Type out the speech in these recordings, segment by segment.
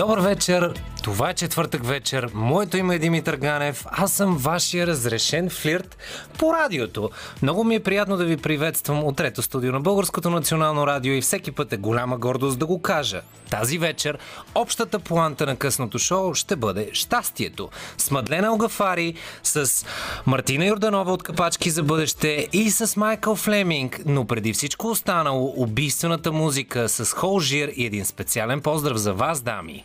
Добър вечер! Това е четвъртък вечер. Моето име е Димитър Ганев. Аз съм вашия разрешен флирт по радиото. Много ми е приятно да ви приветствам от трето студио на Българското национално радио и всеки път е голяма гордост да го кажа. Тази вечер общата планта на късното шоу ще бъде щастието. С Мадлена Огафари, с Мартина Йорданова от Капачки за бъдеще и с Майкъл Флеминг. Но преди всичко останало, убийствената музика с Холжир и един специален поздрав за вас, дами.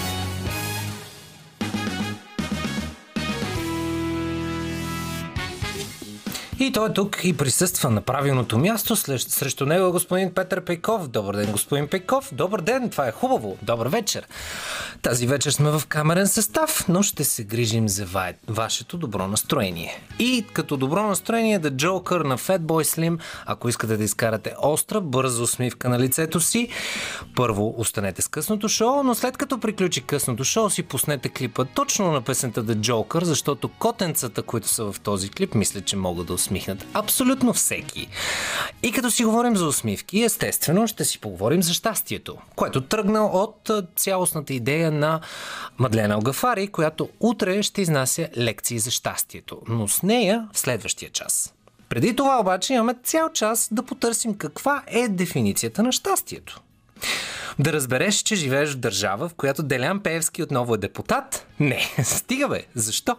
И той е тук и присъства на правилното място. Срещу него е господин Петър Пейков. Добър ден, господин Пейков. Добър ден, това е хубаво. Добър вечер. Тази вечер сме в камерен състав, но ще се грижим за ва... вашето добро настроение. И като добро настроение да Джокър на Fatboy Slim, ако искате да изкарате остра, бърза усмивка на лицето си, първо останете с късното шоу, но след като приключи късното шоу си пуснете клипа точно на песента The Joker, защото котенцата, които са в този клип, мисля, че могат да усмихнат абсолютно всеки. И като си говорим за усмивки, естествено ще си поговорим за щастието, което тръгна от цялостната идея на Мадлена Огафари, която утре ще изнася лекции за щастието, но с нея в следващия час. Преди това обаче имаме цял час да потърсим каква е дефиницията на щастието. Да разбереш, че живееш в държава, в която Делян Пеевски отново е депутат? Не, стига бе, защо?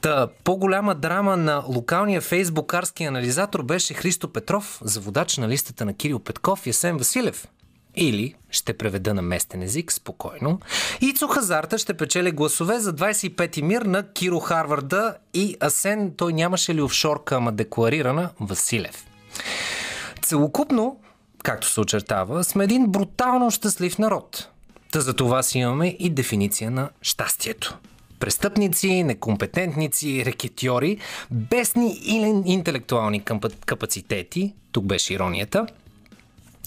Та по-голяма драма на локалния фейсбукарски анализатор беше Христо Петров, заводач на листата на Кирил Петков и Есен Василев. Или, ще преведа на местен език, спокойно, Ицо Хазарта ще печели гласове за 25-ти мир на Киро Харварда и Асен, той нямаше ли офшорка, ама декларирана, Василев. Целокупно, както се очертава, сме един брутално щастлив народ. Та за това си имаме и дефиниция на щастието. Престъпници, некомпетентници, рекетьори, бесни или интелектуални капацитети, тук беше иронията,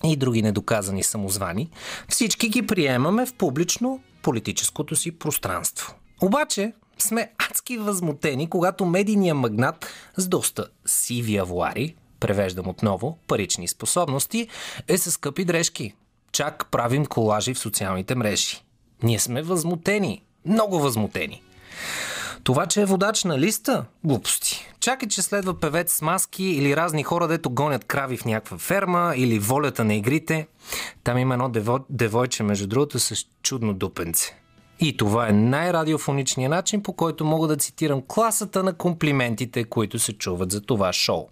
и други недоказани самозвани, всички ги приемаме в публично политическото си пространство. Обаче сме адски възмутени, когато медийният магнат с доста сиви авуари, превеждам отново, парични способности, е с скъпи дрежки. Чак правим колажи в социалните мрежи. Ние сме възмутени. Много възмутени. Това, че е водач на листа? Глупости. Чакай, че следва певец с маски или разни хора, дето гонят крави в някаква ферма или волята на игрите. Там има едно дево, девойче, между другото, с чудно дупенце. И това е най-радиофоничният начин, по който мога да цитирам класата на комплиментите, които се чуват за това шоу.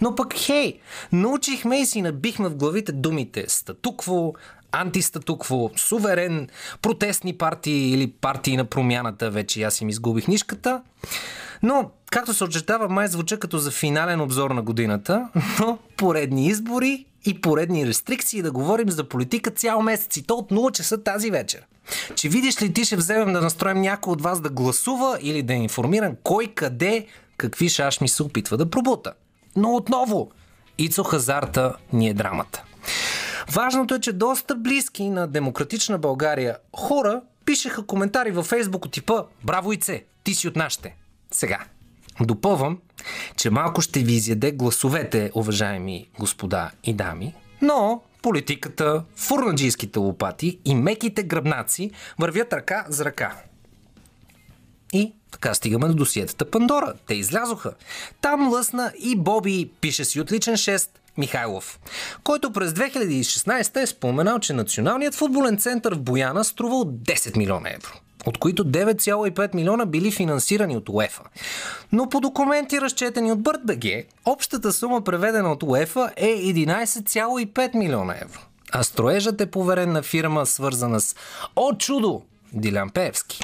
Но пък, хей, научихме и си набихме в главите думите статукво, антистатукво, суверен, протестни партии или партии на промяната, вече аз им изгубих нишката. Но, както се очертава, май звуча като за финален обзор на годината, но поредни избори и поредни рестрикции да говорим за политика цял месец и то от 0 часа тази вечер. Че видиш ли ти ще вземем да настроим някой от вас да гласува или да е информиран кой къде какви шашми се опитва да пробута. Но отново, Ицо Хазарта ни е драмата. Важното е, че доста близки на демократична България хора пишеха коментари във Фейсбук от типа Браво Ице, ти си от нашите. Сега, допълвам, че малко ще ви изяде гласовете, уважаеми господа и дами, но политиката, фурнаджийските лопати и меките гръбнаци вървят ръка за ръка. И така стигаме до досиетата Пандора. Те излязоха. Там лъсна и Боби, пише си отличен 6, Михайлов, който през 2016 е споменал, че Националният футболен център в Бояна струвал 10 милиона евро от които 9,5 милиона били финансирани от УЕФА. Но по документи, разчетени от БъртБГ, общата сума преведена от УЕФА е 11,5 милиона евро. А строежът е поверен на фирма, свързана с О чудо! Дилян Пеевски.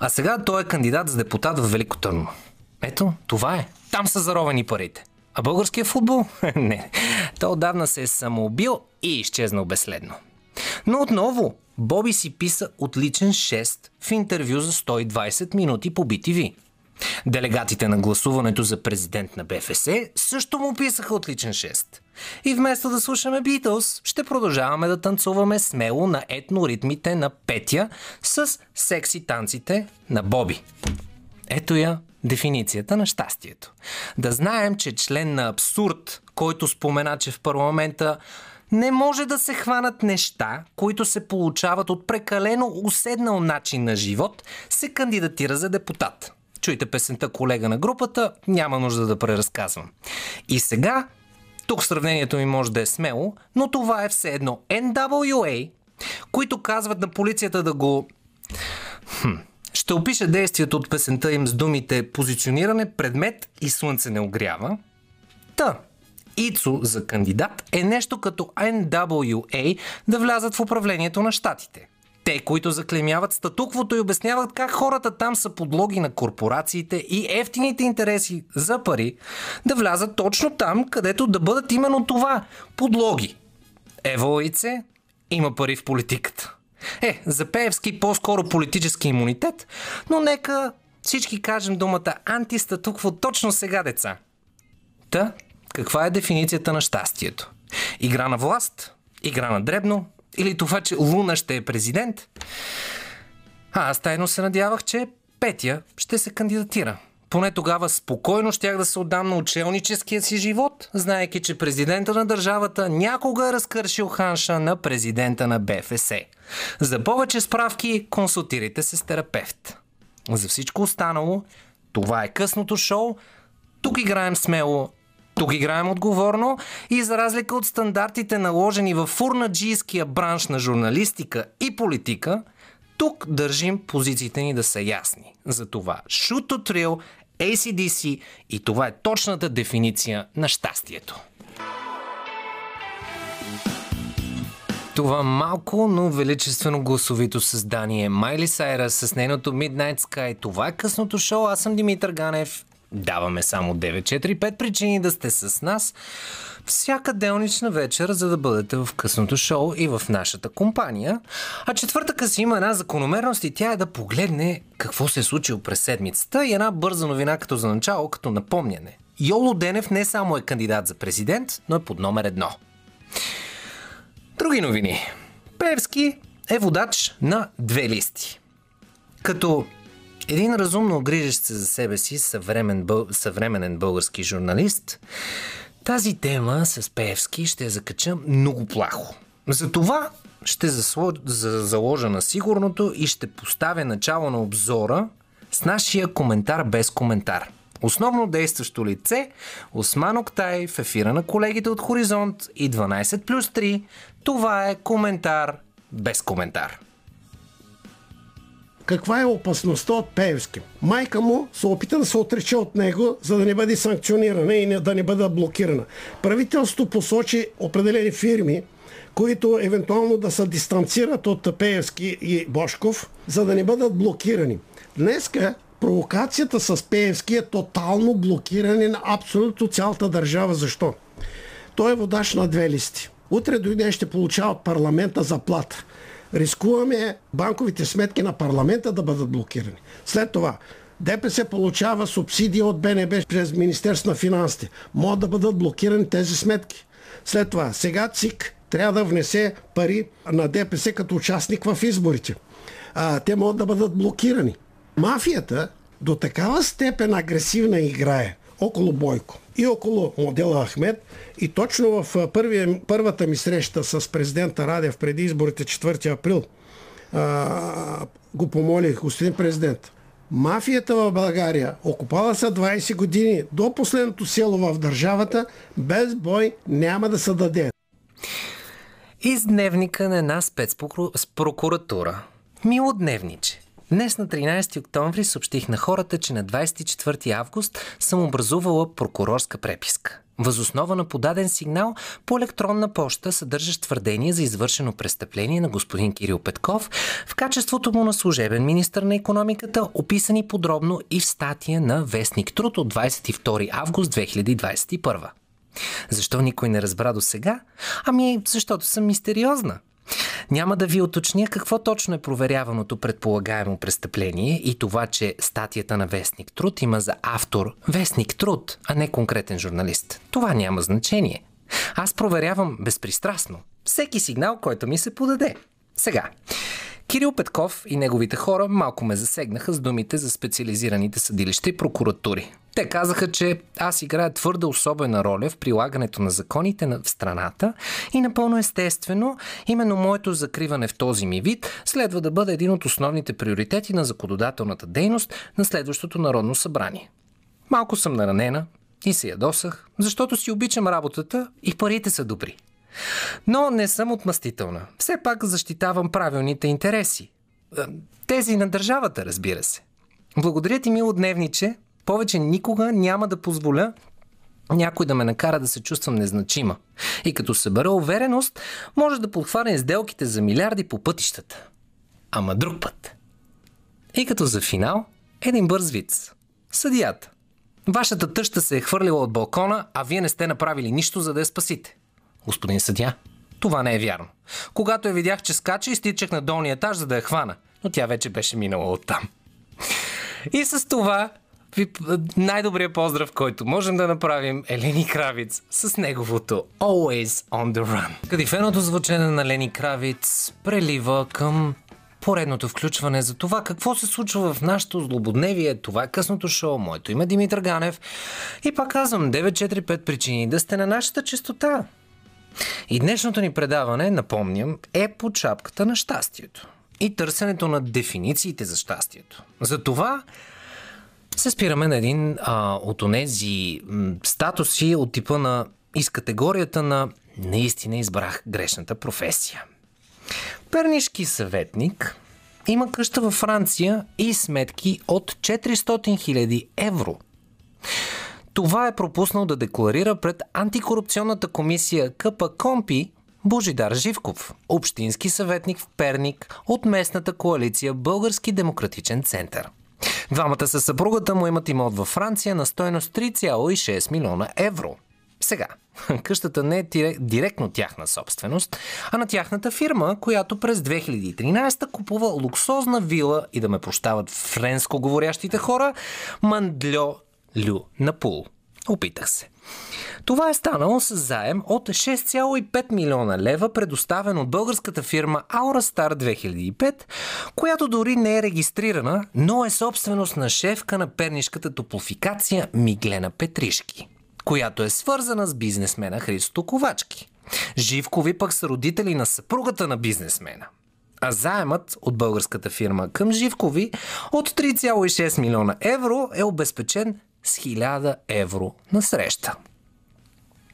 А сега той е кандидат за депутат в Велико Търно. Ето, това е. Там са заровени парите. А българския футбол? Не. Той отдавна се е самоубил и изчезнал безследно. Но отново, Боби си писа отличен 6 в интервю за 120 минути по BTV. Делегатите на гласуването за президент на БФС също му писаха отличен 6. И вместо да слушаме Beatles, ще продължаваме да танцуваме смело на етноритмите на Петя с секси танците на Боби. Ето я дефиницията на щастието. Да знаем, че член на абсурд, който спомена, че в парламента не може да се хванат неща, които се получават от прекалено уседнал начин на живот, се кандидатира за депутат. Чуйте песента колега на групата, няма нужда да преразказвам. И сега, тук сравнението ми може да е смело, но това е все едно NWA, които казват на полицията да го... Хм. Ще опиша действието от песента им с думите позициониране, предмет и слънце не огрява. Та, ИЦО за кандидат е нещо като NWA да влязат в управлението на щатите. Те, които заклемяват статуквото и обясняват как хората там са подлоги на корпорациите и ефтините интереси за пари, да влязат точно там, където да бъдат именно това – подлоги. Ево Ице има пари в политиката. Е, за Пеевски по-скоро политически имунитет, но нека всички кажем думата антистатукво точно сега, деца. Та, каква е дефиницията на щастието? Игра на власт? Игра на дребно? Или това, че Луна ще е президент? А аз тайно се надявах, че Петя ще се кандидатира. Поне тогава спокойно щях да се отдам на учелническия си живот, знаеки, че президента на държавата някога е разкършил ханша на президента на БФС. За повече справки консултирайте се с терапевт. За всичко останало, това е късното шоу. Тук играем смело, тук играем отговорно и за разлика от стандартите наложени в фурнаджийския бранш на журналистика и политика, тук държим позициите ни да са ясни. Затова to Thrill, ACDC и това е точната дефиниция на щастието. Това малко, но величествено гласовито създание Майли Сайра с нейното Midnight Sky. Това е късното шоу. Аз съм Димитър Ганев. Даваме само 9-4-5 причини да сте с нас всяка делнична вечер, за да бъдете в късното шоу и в нашата компания. А четвъртъка си има една закономерност и тя е да погледне какво се е случило през седмицата и една бърза новина като за начало, като напомняне. Йоло Денев не само е кандидат за президент, но е под номер едно. Други новини. Певски е водач на две листи. Като един разумно грижещ се за себе си съвремен, бъл... съвременен български журналист, тази тема с Певски ще закача много плахо. Затова ще засло... за... заложа на сигурното и ще поставя начало на обзора с нашия коментар без коментар. Основно действащо лице Осман Октай в ефира на колегите от Хоризонт и 12 плюс 3. Това е коментар без коментар. Каква е опасността от Пеевски? Майка му се опита да се отрече от него, за да не бъде санкционирана и не, да не бъде блокирана. Правителството посочи определени фирми, които евентуално да се дистанцират от Пеевски и Бошков, за да не бъдат блокирани. Днеска провокацията с Пеевски е тотално блокиране на абсолютно цялата държава. Защо? Той е водач на две листи. Утре дойде ще получава от парламента заплата. Рискуваме банковите сметки на парламента да бъдат блокирани. След това ДПС получава субсидия от БНБ през Министерство на финансите. Могат да бъдат блокирани тези сметки. След това, сега ЦИК трябва да внесе пари на ДПС като участник в изборите. А, те могат да бъдат блокирани. Мафията до такава степен агресивна играе около Бойко и около модела Ахмед. И точно в първия, първата ми среща с президента Радев преди изборите 4 април а, го помолих, господин президент, мафията в България окупала са 20 години до последното село в държавата, без бой няма да се даде. Из дневника на една спецпрокуратура. Мило дневниче. Днес на 13 октомври съобщих на хората, че на 24 август съм образувала прокурорска преписка. Възоснова на подаден сигнал по електронна поща, съдържащ твърдение за извършено престъпление на господин Кирил Петков в качеството му на служебен министр на економиката, описани подробно и в статия на Вестник Труд от 22 август 2021. Защо никой не разбра до сега? Ами, защото съм мистериозна. Няма да ви уточня какво точно е проверяваното предполагаемо престъпление и това, че статията на Вестник Труд има за автор Вестник Труд, а не конкретен журналист. Това няма значение. Аз проверявам безпристрастно всеки сигнал, който ми се подаде. Сега, Кирил Петков и неговите хора малко ме засегнаха с думите за специализираните съдилища и прокуратури. Те казаха, че аз играя твърда особена роля в прилагането на законите в страната и напълно естествено, именно моето закриване в този ми вид следва да бъде един от основните приоритети на законодателната дейност на следващото Народно събрание. Малко съм наранена и се ядосах, защото си обичам работата и парите са добри. Но не съм отмъстителна. Все пак защитавам правилните интереси. Е, тези на държавата, разбира се. Благодаря ти, мило дневниче. Повече никога няма да позволя някой да ме накара да се чувствам незначима. И като събера увереност, може да подхване сделките за милиарди по пътищата. Ама друг път. И като за финал, един бърз виц. Съдията. Вашата тъща се е хвърлила от балкона, а вие не сте направили нищо, за да я спасите господин съдя. Това не е вярно. Когато я видях, че скача, изтичах на долния етаж, за да я хвана. Но тя вече беше минала оттам. И с това най-добрият поздрав, който можем да направим е Лени Кравиц с неговото Always on the Run. Кадифеното звучене на Лени Кравиц прелива към поредното включване за това какво се случва в нашото злободневие. Това е късното шоу. Моето име е Димитър Ганев. И пак казвам 945 причини да сте на нашата частота. И днешното ни предаване, напомням, е по чапката на щастието и търсенето на дефинициите за щастието. Затова се спираме на един а, от онези статуси от типа на из категорията на наистина избрах грешната професия. Пернишки съветник има къща във Франция и сметки от 400 000 евро. Това е пропуснал да декларира пред антикорупционната комисия КП Компи Божидар Живков, общински съветник в Перник от местната коалиция Български демократичен център. Двамата със съпругата му имат имот във Франция на стойност 3,6 милиона евро. Сега, къщата не е директно тяхна собственост, а на тяхната фирма, която през 2013 купува луксозна вила и да ме прощават френско говорящите хора, Мандльо Лю на Пул. Опитах се. Това е станало с заем от 6,5 милиона лева, предоставен от българската фирма Aurastar 2005, която дори не е регистрирана, но е собственост на шефка на пернишката топлофикация Миглена Петришки, която е свързана с бизнесмена Христо Ковачки. Живкови пък са родители на съпругата на бизнесмена. А заемът от българската фирма към Живкови от 3,6 милиона евро е обезпечен с 1000 евро на среща.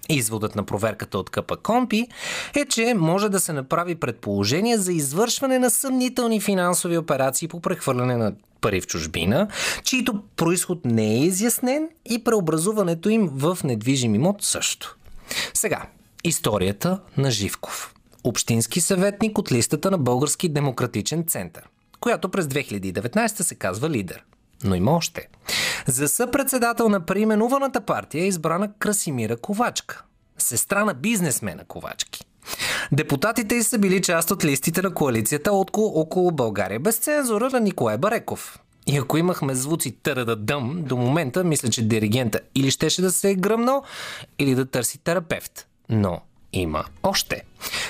Изводът на проверката от КП Компи е, че може да се направи предположение за извършване на съмнителни финансови операции по прехвърляне на пари в чужбина, чието происход не е изяснен и преобразуването им в недвижим имот също. Сега, историята на Живков. Общински съветник от листата на Български демократичен център, която през 2019 се казва лидер. Но има още. За съпредседател на преименуваната партия е избрана Красимира Ковачка, сестра на бизнесмена Ковачки. Депутатите са били част от листите на коалицията около, България без цензура на Николай Бареков. И ако имахме звуци търда дъм, до момента мисля, че диригента или щеше да се е гръмнал, или да търси терапевт. Но има още.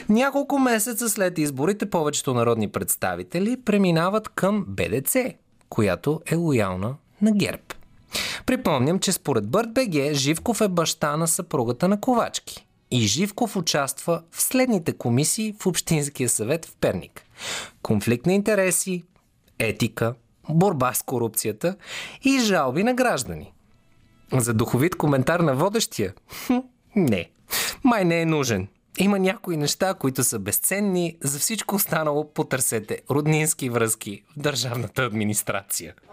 Няколко месеца след изборите повечето народни представители преминават към БДЦ, която е лоялна на ГЕРБ. Припомням, че според Бърт БГ Живков е баща на съпругата на Ковачки. И Живков участва в следните комисии в Общинския съвет в Перник. Конфликт на интереси, етика, борба с корупцията и жалби на граждани. За духовит коментар на водещия? Хм, не. Май не е нужен. Има някои неща, които са безценни. За всичко останало потърсете роднински връзки в държавната администрация.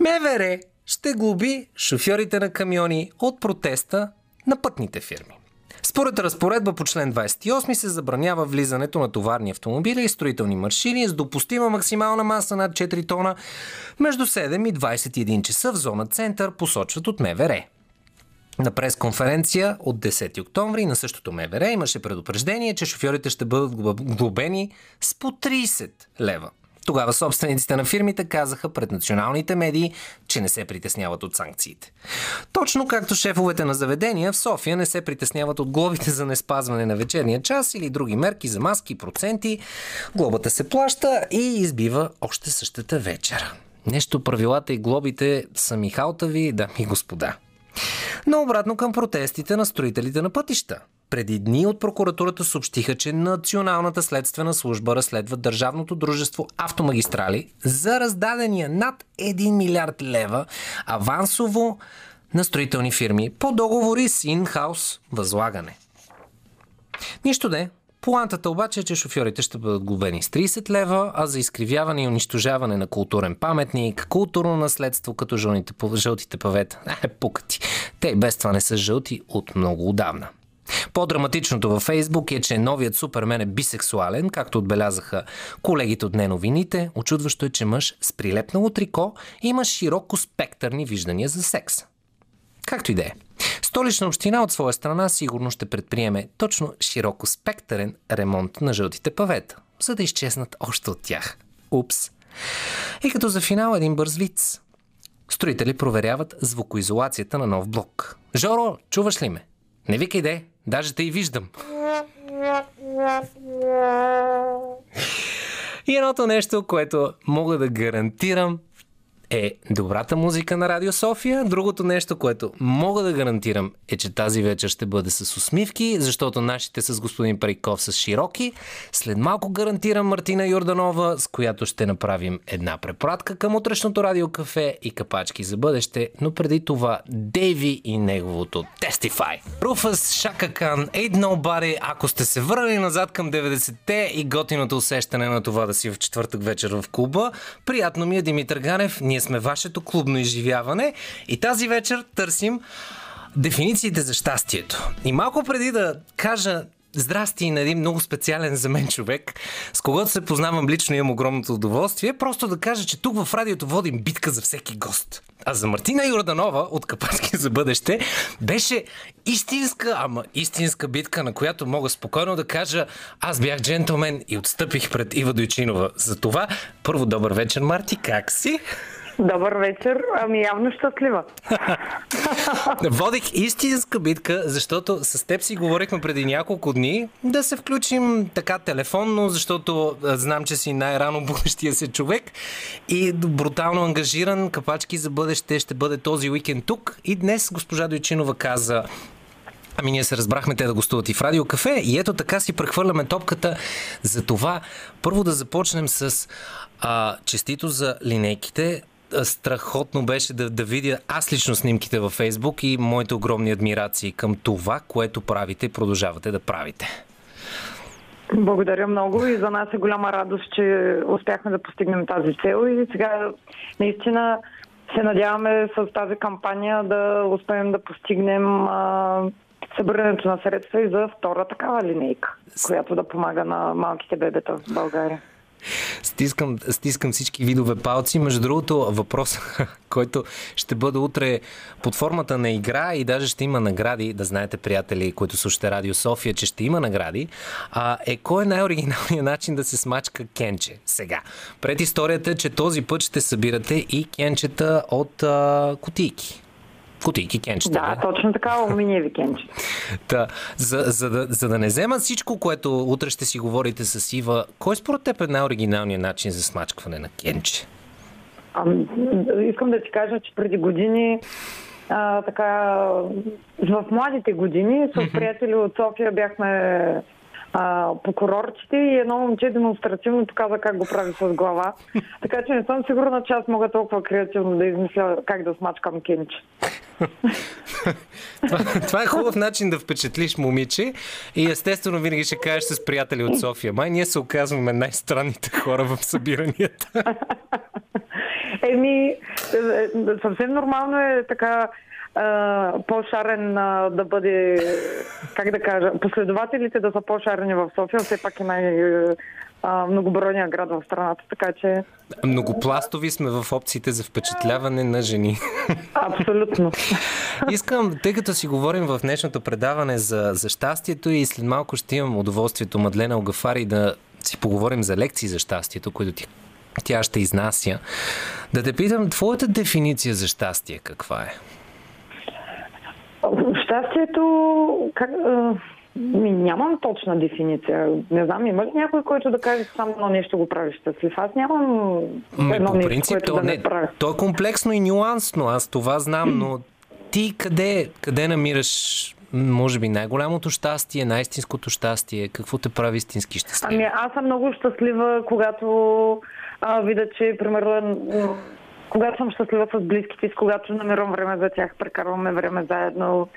МВР ще глоби шофьорите на камиони от протеста на пътните фирми. Според разпоредба по член 28 се забранява влизането на товарни автомобили и строителни маршини с допустима максимална маса над 4 тона между 7 и 21 часа в зона център, посочват от МВР. На пресконференция от 10 октомври на същото МВР имаше предупреждение, че шофьорите ще бъдат глоб- глобени с по 30 лева. Тогава собствениците на фирмите казаха пред националните медии, че не се притесняват от санкциите. Точно както шефовете на заведения в София не се притесняват от глобите за неспазване на вечерния час или други мерки за маски, проценти, глобата се плаща и избива още същата вечер. Нещо правилата и глобите са михалтави, дами и господа. Но обратно към протестите на строителите на пътища. Преди дни от прокуратурата съобщиха, че Националната следствена служба разследва Държавното дружество Автомагистрали за раздадения над 1 милиард лева авансово на строителни фирми по договори с инхаус възлагане. Нищо де. Плантата обаче е, че шофьорите ще бъдат глобени с 30 лева, а за изкривяване и унищожаване на културен паметник, културно наследство като жълните, жълтите павета. Е, пукати. Те и без това не са жълти от много отдавна. По-драматичното във Фейсбук е, че новият супермен е бисексуален, както отбелязаха колегите от неновините. Очудващо е, че мъж с прилепнало трико има широко спектърни виждания за секс. Както и да е. Столична община от своя страна сигурно ще предприеме точно широко спектърен ремонт на жълтите павета, за да изчезнат още от тях. Упс. И като за финал един бърз виц. Строители проверяват звукоизолацията на нов блок. Жоро, чуваш ли ме? Не викай де, даже те и виждам. И едното нещо, което мога да гарантирам е добрата музика на Радио София. Другото нещо, което мога да гарантирам е, че тази вечер ще бъде с усмивки, защото нашите с господин Париков са широки. След малко гарантирам Мартина Йорданова, с която ще направим една препратка към утрешното Радио Кафе и капачки за бъдеще, но преди това Дейви и неговото Testify. Руфас, Шакакан, Ain't Nobody, ако сте се върнали назад към 90-те и готиното усещане на това да си в четвъртък вечер в клуба, приятно ми е Димитър Ганев, ние сме вашето клубно изживяване и тази вечер търсим дефинициите за щастието. И малко преди да кажа Здрасти на един много специален за мен човек, с когото се познавам лично и имам огромното удоволствие, просто да кажа, че тук в радиото водим битка за всеки гост. А за Мартина Йорданова от Капачки за бъдеще беше истинска, ама истинска битка, на която мога спокойно да кажа аз бях джентлмен и отстъпих пред Ива Дойчинова. За това първо добър вечер, Марти, как си? Добър вечер. Ами явно щастлива. Водих истинска битка, защото с теб си говорихме преди няколко дни да се включим така телефонно, защото знам, че си най-рано будещия се човек и брутално ангажиран. Капачки за бъдеще ще бъде този уикенд тук. И днес госпожа Дойчинова каза Ами ние се разбрахме те да гостуват и в Радио Кафе и ето така си прехвърляме топката за това първо да започнем с а, честито за линейките. Страхотно беше да, да видя аз лично снимките във Фейсбук и моите огромни адмирации към това, което правите и продължавате да правите. Благодаря много и за нас е голяма радост, че успяхме да постигнем тази цел и сега наистина се надяваме с тази кампания да успеем да постигнем а, събирането на средства и за втора такава линейка, която да помага на малките бебета в България. Стискам, стискам всички видове палци. Между другото, въпрос, който ще бъде утре под формата на игра и даже ще има награди, да знаете, приятели, които слушате Радио София, че ще има награди, а, е кой е най-оригиналният начин да се смачка кенче сега. Пред историята е, че този път ще събирате и кенчета от а, кутийки. Кутийки, кенчета. Да, бе. точно така, алуминиеви кенче. Та, за, за, да, за да не взема всичко, което утре ще си говорите с Ива, кой според теб е най-оригиналният начин за смачкване на кенче? Ам, искам да ти кажа, че преди години а, така, в младите години с приятели от София бяхме а, по курортите и едно момче демонстративно показа как го прави с глава. Така че не съм сигурна, че аз мога толкова креативно да измисля как да смачкам кенче. Това, това е хубав начин да впечатлиш момиче и естествено винаги ще кажеш с приятели от София. Май ние се оказваме най-странните хора в събиранията. Еми, е, е, съвсем нормално е така по-шарен а, да бъде, как да кажа, последователите да са по-шарени в София, все пак е най- а, многобройния град в страната, така че Многопластови сме в опциите за впечатляване на жени. абсолютно. Искам, тъй като си говорим в днешното предаване за, за щастието и след малко ще имам удоволствието Мадлена Огафари да си поговорим за лекции за щастието, които ти, тя ще изнася. Да те питам, твоята дефиниция за щастие каква е? Щастието, как, ми, нямам точна дефиниция. Не знам, има ли някой, който да каже само едно нещо го прави щастлив? Аз нямам Ме, едно по нещо, принцип, което то, да не, не прави. то е комплексно и нюансно, аз това знам, но ти къде, къде намираш, може би, най-голямото щастие, най-истинското щастие? Какво те прави истински щастлив? Ами аз съм много щастлива, когато а, видя, че примерно когато съм щастлива с близките си, когато намирам време за тях, прекарваме време заедно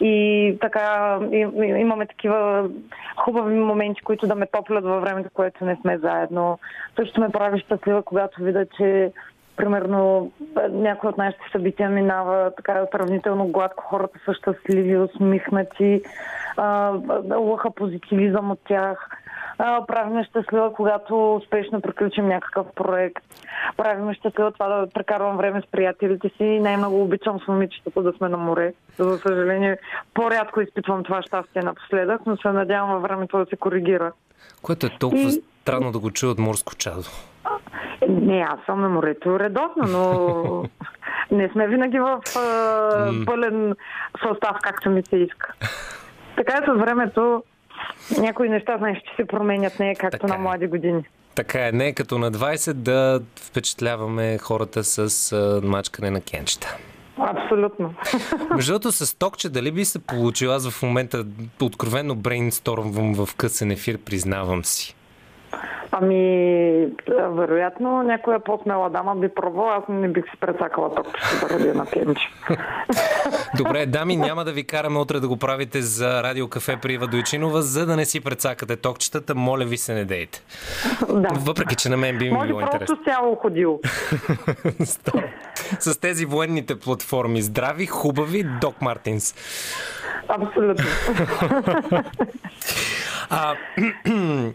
и така имаме такива хубави моменти, които да ме топлят във времето, което не сме заедно. Също ме прави щастлива, когато видя, че примерно някои от нашите събития минава така сравнително гладко, хората са щастливи, усмихнати, лъха позитивизъм от тях. А, правиме щастлива, когато успешно приключим някакъв проект. Правиме щастлива това да прекарвам време с приятелите си. Най-много обичам с момичетата да сме на море. За съжаление, по-рядко изпитвам това щастие напоследък, но се надявам във времето да се коригира. Което е толкова И- странно да го чуя от морско чадо. Не, аз съм на морето редовно, но не сме винаги в пълен състав, както ми се иска. Така е с времето. Някои неща, знаеш, че се променят, не е както Така на е. млади години. Така е, не е като на 20 да впечатляваме хората с а, мачкане на кенчета. Абсолютно. Между другото, с токче, дали би се получил? Аз в момента откровенно брейнстормвам в късен ефир, признавам си. Ами, вероятно, някоя по-смела дама би пробвала, аз не бих си прецакала топчето да ради на кенче. Добре, дами, няма да ви караме утре да го правите за Радио Кафе при Ива Дойчинова, за да не си прецакате токчетата. Моля ви се, не дейте. да. Въпреки, че на мен би ми Може било просто интересно. с цяло ходило. С тези военните платформи. Здрави, хубави, Док Мартинс. Абсолютно. А,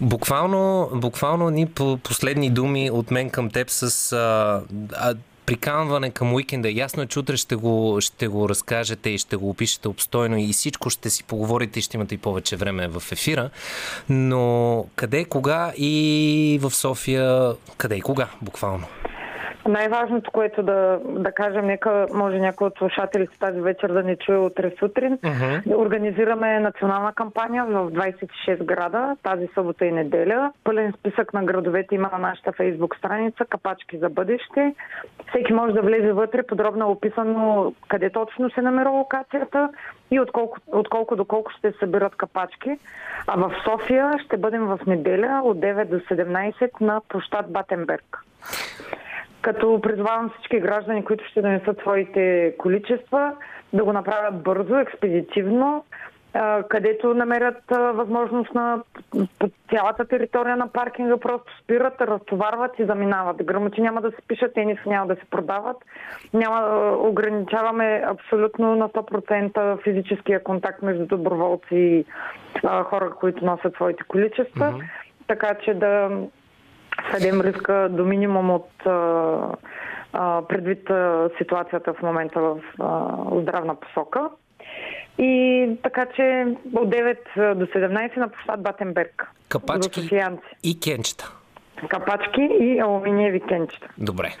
буквално, буквално ни по- последни думи от мен към теб с а, а, приканване към уикенда. Ясно е, че утре ще го, ще го разкажете и ще го опишете обстойно и всичко ще си поговорите и ще имате и повече време в ефира. Но къде, кога и в София, къде и кога, буквално? Най-важното, което да, да кажем, нека може някой от слушателите тази вечер да ни чуе утре сутрин. Да организираме национална кампания в 26 града тази събота и неделя. Пълен списък на градовете има на нашата фейсбук страница Капачки за бъдеще. Всеки може да влезе вътре, подробно е описано къде точно се намира локацията и отколко, отколко до колко ще се събират капачки. А в София ще бъдем в неделя от 9 до 17 на площад Батенберг като призвавам всички граждани, които ще донесат своите количества, да го направят бързо, експедитивно, където намерят възможност на по цялата територия на паркинга, просто спират, разтоварват и заминават. Грамоти няма да се пишат, тениски няма да се продават. Няма, ограничаваме абсолютно на 100% физическия контакт между доброволци и а, хора, които носят своите количества. Така че да сведем риска до минимум от а, а, предвид а, ситуацията в момента в а, здравна посока. И така че от 9 до 17 на площад Батенберг. Капачки и кенчета. Капачки и алуминиеви кенчета. Добре.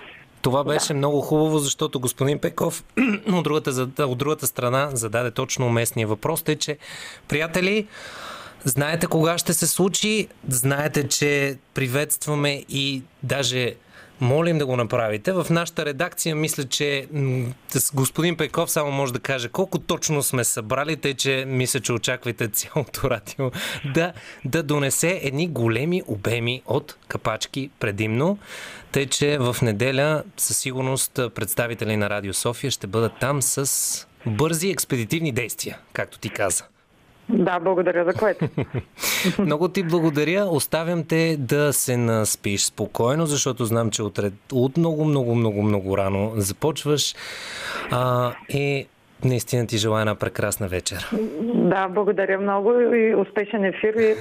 Това беше да. много хубаво, защото господин Пеков от другата, от другата страна зададе точно уместния въпрос. Тъй, че, приятели, знаете кога ще се случи, знаете, че приветстваме и даже молим да го направите. В нашата редакция мисля, че господин Пеков само може да каже колко точно сме събрали, тъй че мисля, че очаквайте цялото радио да, да донесе едни големи обеми от капачки предимно. Тъй, че в неделя със сигурност представители на Радио София ще бъдат там с бързи експедитивни действия, както ти каза. Да, благодаря за което. Много ти благодаря. Оставям те да се наспиш спокойно, защото знам, че утре от много, много, много, много рано започваш. А, и наистина ти желая една прекрасна вечер. да, благодаря много и успешен ефир и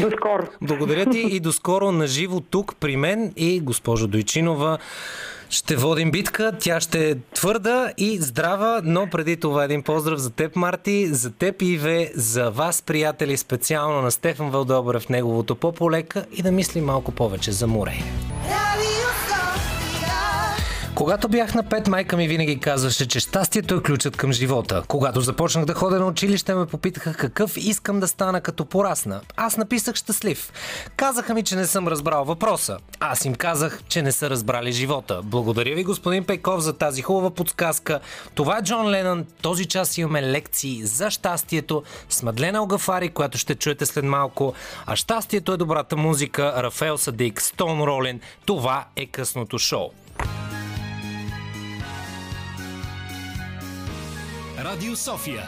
До скоро. Благодаря ти и до скоро на живо тук при мен и госпожо Дойчинова. Ще водим битка, тя ще е твърда и здрава, но преди това един поздрав за теб, Марти, за теб, Иве, за вас, приятели, специално на Стефан Вълдобрев, неговото по-полека и да мислим малко повече за море. Sofia. Когато бях на пет, майка ми винаги казваше, че щастието е ключът към живота. Когато започнах да ходя на училище, ме попитаха какъв искам да стана като порасна. Аз написах щастлив. Казаха ми, че не съм разбрал въпроса. Аз им казах, че не са разбрали живота. Благодаря ви, господин Пейков, за тази хубава подсказка. Това е Джон Ленън. Този час имаме лекции за щастието с Мадлена Огафари, която ще чуете след малко. А щастието е добрата музика. Рафаел Садик, Стоун Ролин. Това е късното шоу. Радио София.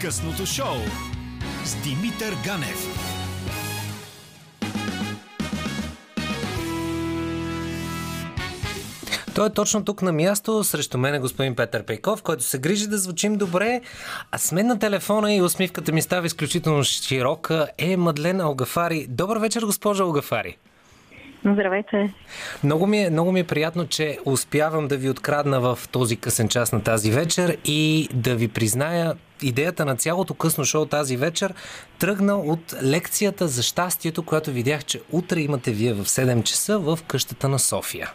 Късното шоу с Димитър Ганев. Той е точно тук на място, срещу мен е господин Петър Пейков, който се грижи да звучим добре, а с мен на телефона и усмивката ми става изключително широка е Мадлена Огафари. Добър вечер, госпожа Огафари. Здравейте. Много ми, е, много ми е приятно, че успявам да ви открадна в този късен час на тази вечер и да ви призная, идеята на цялото късно шоу тази вечер тръгна от лекцията за щастието, която видях, че утре имате вие в 7 часа в къщата на София.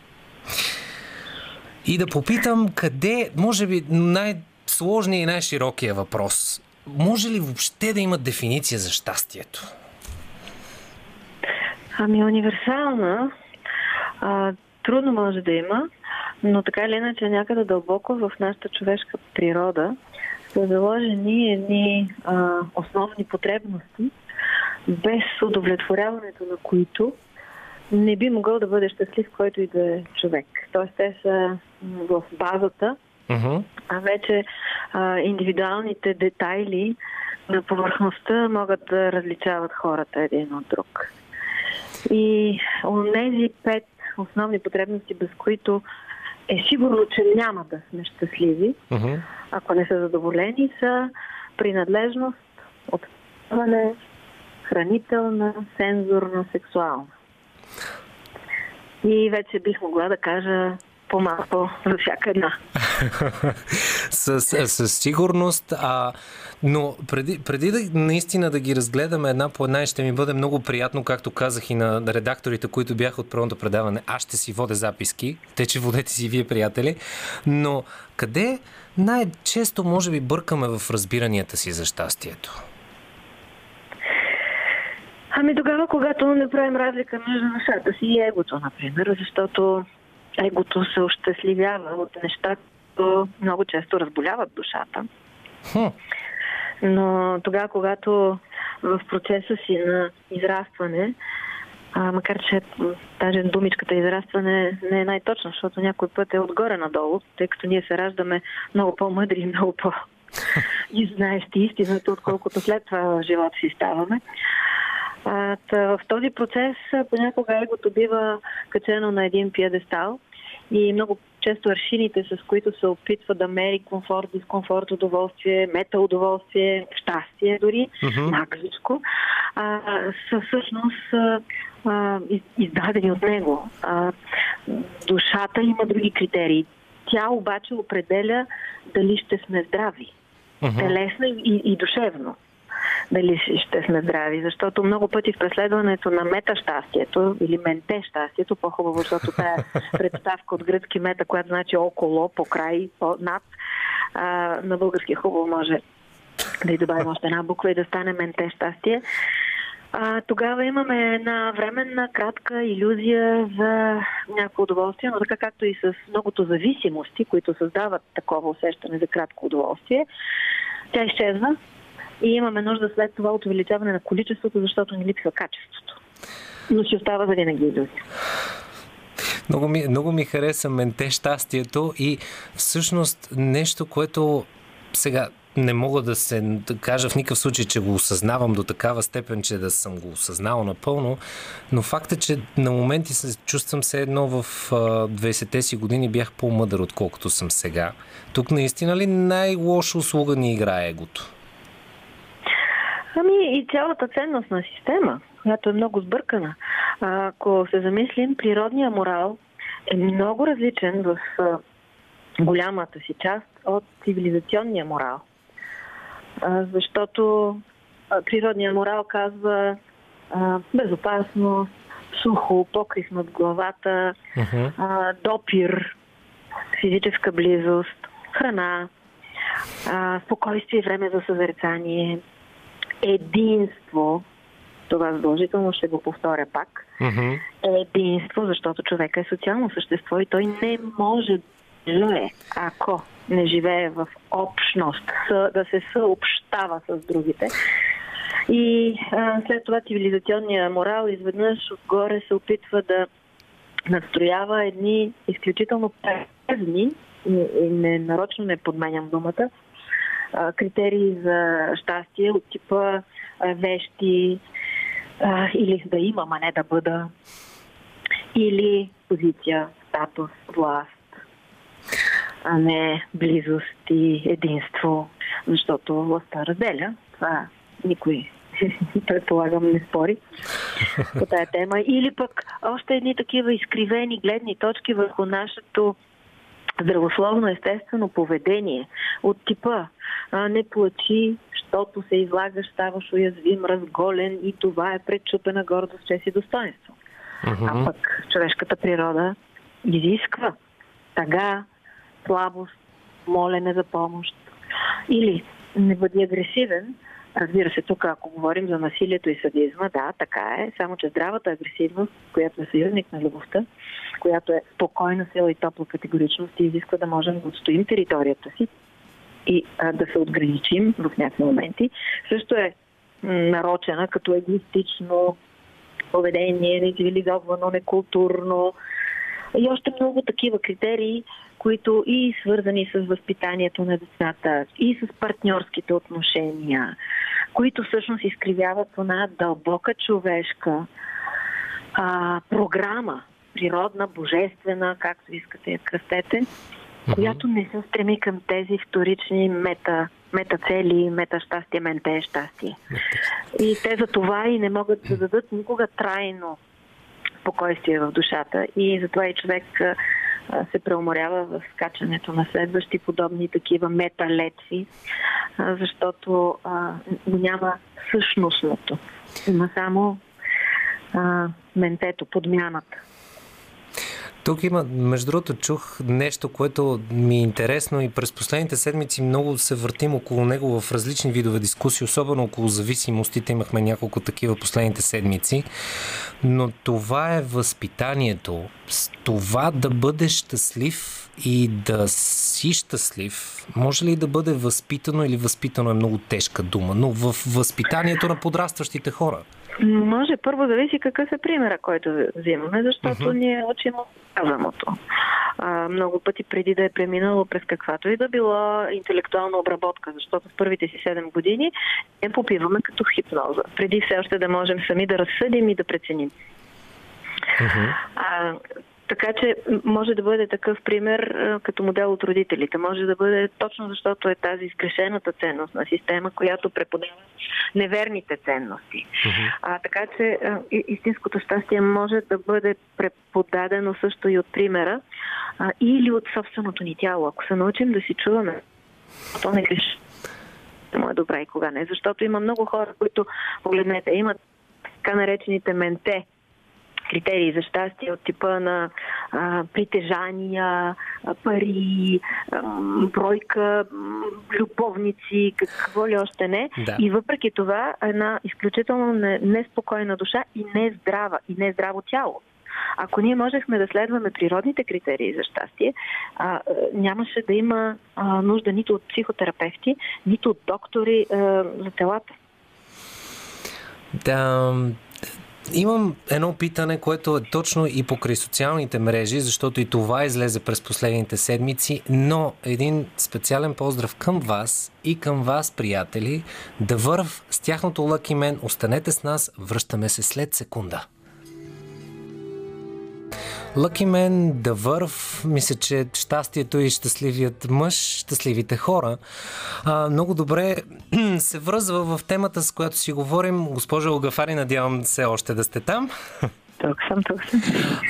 И да попитам къде, може би най-сложният и най-широкия въпрос. Може ли въобще да има дефиниция за щастието? Ами универсална, а, трудно може да има, но така или иначе някъде дълбоко в нашата човешка природа са заложени едни а, основни потребности, без удовлетворяването на които не би могъл да бъде щастлив който и да е човек. Тоест те са в базата, Мгм. а вече а, индивидуалните детайли на повърхността могат да различават хората един от друг. И тези пет основни потребности, без които е сигурно, че няма да сме щастливи, Мгм. ако не са задоволени, са принадлежност, отпъване, хранителна, сензорна, сексуална. И вече бих могла да кажа по-малко за всяка една. с, със сигурност, а, но преди, преди да наистина да ги разгледаме една по една ще ми бъде много приятно, както казах и на редакторите, които бяха от първото предаване, аз ще си водя записки, те че водете си вие, приятели, но къде най-често може би бъркаме в разбиранията си за щастието? Ами тогава, когато не правим разлика между душата си и егото, например, защото егото се ощастливява от неща, които много често разболяват душата. Хм. Но тогава, когато в процеса си на израстване, а, макар че даже думичката израстване не е най-точна, защото някой път е отгоре надолу, тъй като ние се раждаме много по-мъдри и много по- и знаещи истината, отколкото след това в живота си ставаме. А, в този процес понякога егото бива качено на един пиедестал и много често аршините, с които се опитва да мери комфорт, дискомфорт, удоволствие, мета удоволствие, щастие дори, Мгм. максичко, а, са всъщност а, а, из- издадени от него. А, душата има други критерии. Тя обаче определя дали ще сме здрави. Телесно и, и душевно дали ще- сме здрави. Защото много пъти в преследването на мета-щастието или менте-щастието, по-хубаво, защото това е представка от гръцки мета, която значи около, покрай, по, над, а, на български хубаво може да й добавим още една буква и да стане менте-щастие. А, тогава имаме една временна, кратка иллюзия за някакво удоволствие, но така както и с многото зависимости, които създават такова усещане за кратко удоволствие, тя изчезва и имаме нужда след това от увеличаване на количеството, защото ни липсва качеството. Но си остава за винаги иллюзия. Много ми, много ми хареса менте щастието и всъщност нещо, което сега не мога да се да кажа в никакъв случай, че го осъзнавам до такава степен, че да съм го осъзнал напълно, но факт е, че на моменти се чувствам се едно в а, 20-те си години бях по-мъдър, отколкото съм сега. Тук наистина ли най-лоша услуга ни играе егото? Ами и цялата ценностна система, която е много сбъркана. Ако се замислим, природния морал е много различен в голямата си част от цивилизационния морал. Защото природния морал казва безопасност, сухо, покрив над главата, а, допир, физическа близост, храна, спокойствие и време за съзерцание, единство, това задължително ще го повторя пак, Мгм. единство, защото човек е социално същество и той не може да живее, ако не живее в общност, да се съобщава с другите. И а, след това цивилизационния морал изведнъж отгоре се опитва да надстроява едни изключително превни, и, и не, нарочно не подменям думата, критерии за щастие от типа вещи а, или да имам, а не да бъда, или позиция, статус, власт, а не близост и единство, защото властта разделя. Това никой предполагам не спори по тая тема. Или пък още едни такива изкривени гледни точки върху нашето здравословно естествено поведение от типа а, не плачи, защото се излагаш, ставаш уязвим, разголен и това е предчупена гордост, чест и достоинство. А пък човешката природа изисква тъга, слабост, молене за помощ. Или не бъди агресивен. Разбира се, тук ако говорим за насилието и садизма, да, така е, само че здравата агресивност, която е съюзник на любовта, която е спокойна сила и топла категоричност и изисква да можем да отстоим територията си и а, да се отграничим в някакви моменти, също е нарочена като егоистично поведение, нецивилизовано, некултурно и още много такива критерии, които и свързани с възпитанието на децата, и с партньорските отношения, които всъщност изкривяват една дълбока човешка а, програма, природна, божествена, както искате я кръстете, която не се стреми към тези вторични мета, метацели, мета щастие, менте щастие. И те за това и не могат да дадат никога трайно спокойствие в душата. И затова и човек се преуморява в скачането на следващи подобни такива металетви, защото няма същностното. Има само ментето, подмяната. Тук има, между другото, чух нещо, което ми е интересно и през последните седмици много се въртим около него в различни видове дискусии, особено около зависимостите. Имахме няколко такива последните седмици. Но това е възпитанието. С Това да бъдеш щастлив и да си щастлив, може ли да бъде възпитано или възпитано е много тежка дума, но в възпитанието на подрастващите хора. Може първо зависи какъв е примера, който взимаме, защото uh-huh. ние учим от казаното. А, много пъти преди да е преминало през каквато и да било интелектуална обработка, защото в първите си 7 години не попиваме като хипноза. Преди все още да можем сами да разсъдим и да преценим. Uh-huh. А, така че може да бъде такъв пример като модел от родителите. Може да бъде точно защото е тази изгрешената ценностна система, която преподава неверните ценности. Uh-huh. А, така че а, истинското щастие може да бъде преподадено също и от примера а, или от собственото ни тяло. Ако се научим да си чуваме, то не греши. Му е добре и кога не. Защото има много хора, които, погледнете, имат така наречените менте, критерии за щастие от типа на а, притежания, пари, а, бройка, любовници, какво ли още не. Да. И въпреки това една изключително не- неспокойна душа и нездрава, и нездраво тяло. Ако ние можехме да следваме природните критерии за щастие, а, а, нямаше да има а, нужда нито от психотерапевти, нито от доктори а, за телата. Да, имам едно питане, което е точно и покрай социалните мрежи, защото и това излезе през последните седмици, но един специален поздрав към вас и към вас, приятели, да върв с тяхното Lucky Man. Останете с нас, връщаме се след секунда. Lucky Man, The Verve, мисля, че щастието и щастливият мъж, щастливите хора, а, много добре се връзва в темата, с която си говорим. Госпожа Огафари, надявам се още да сте там. Тук съм, тук съм.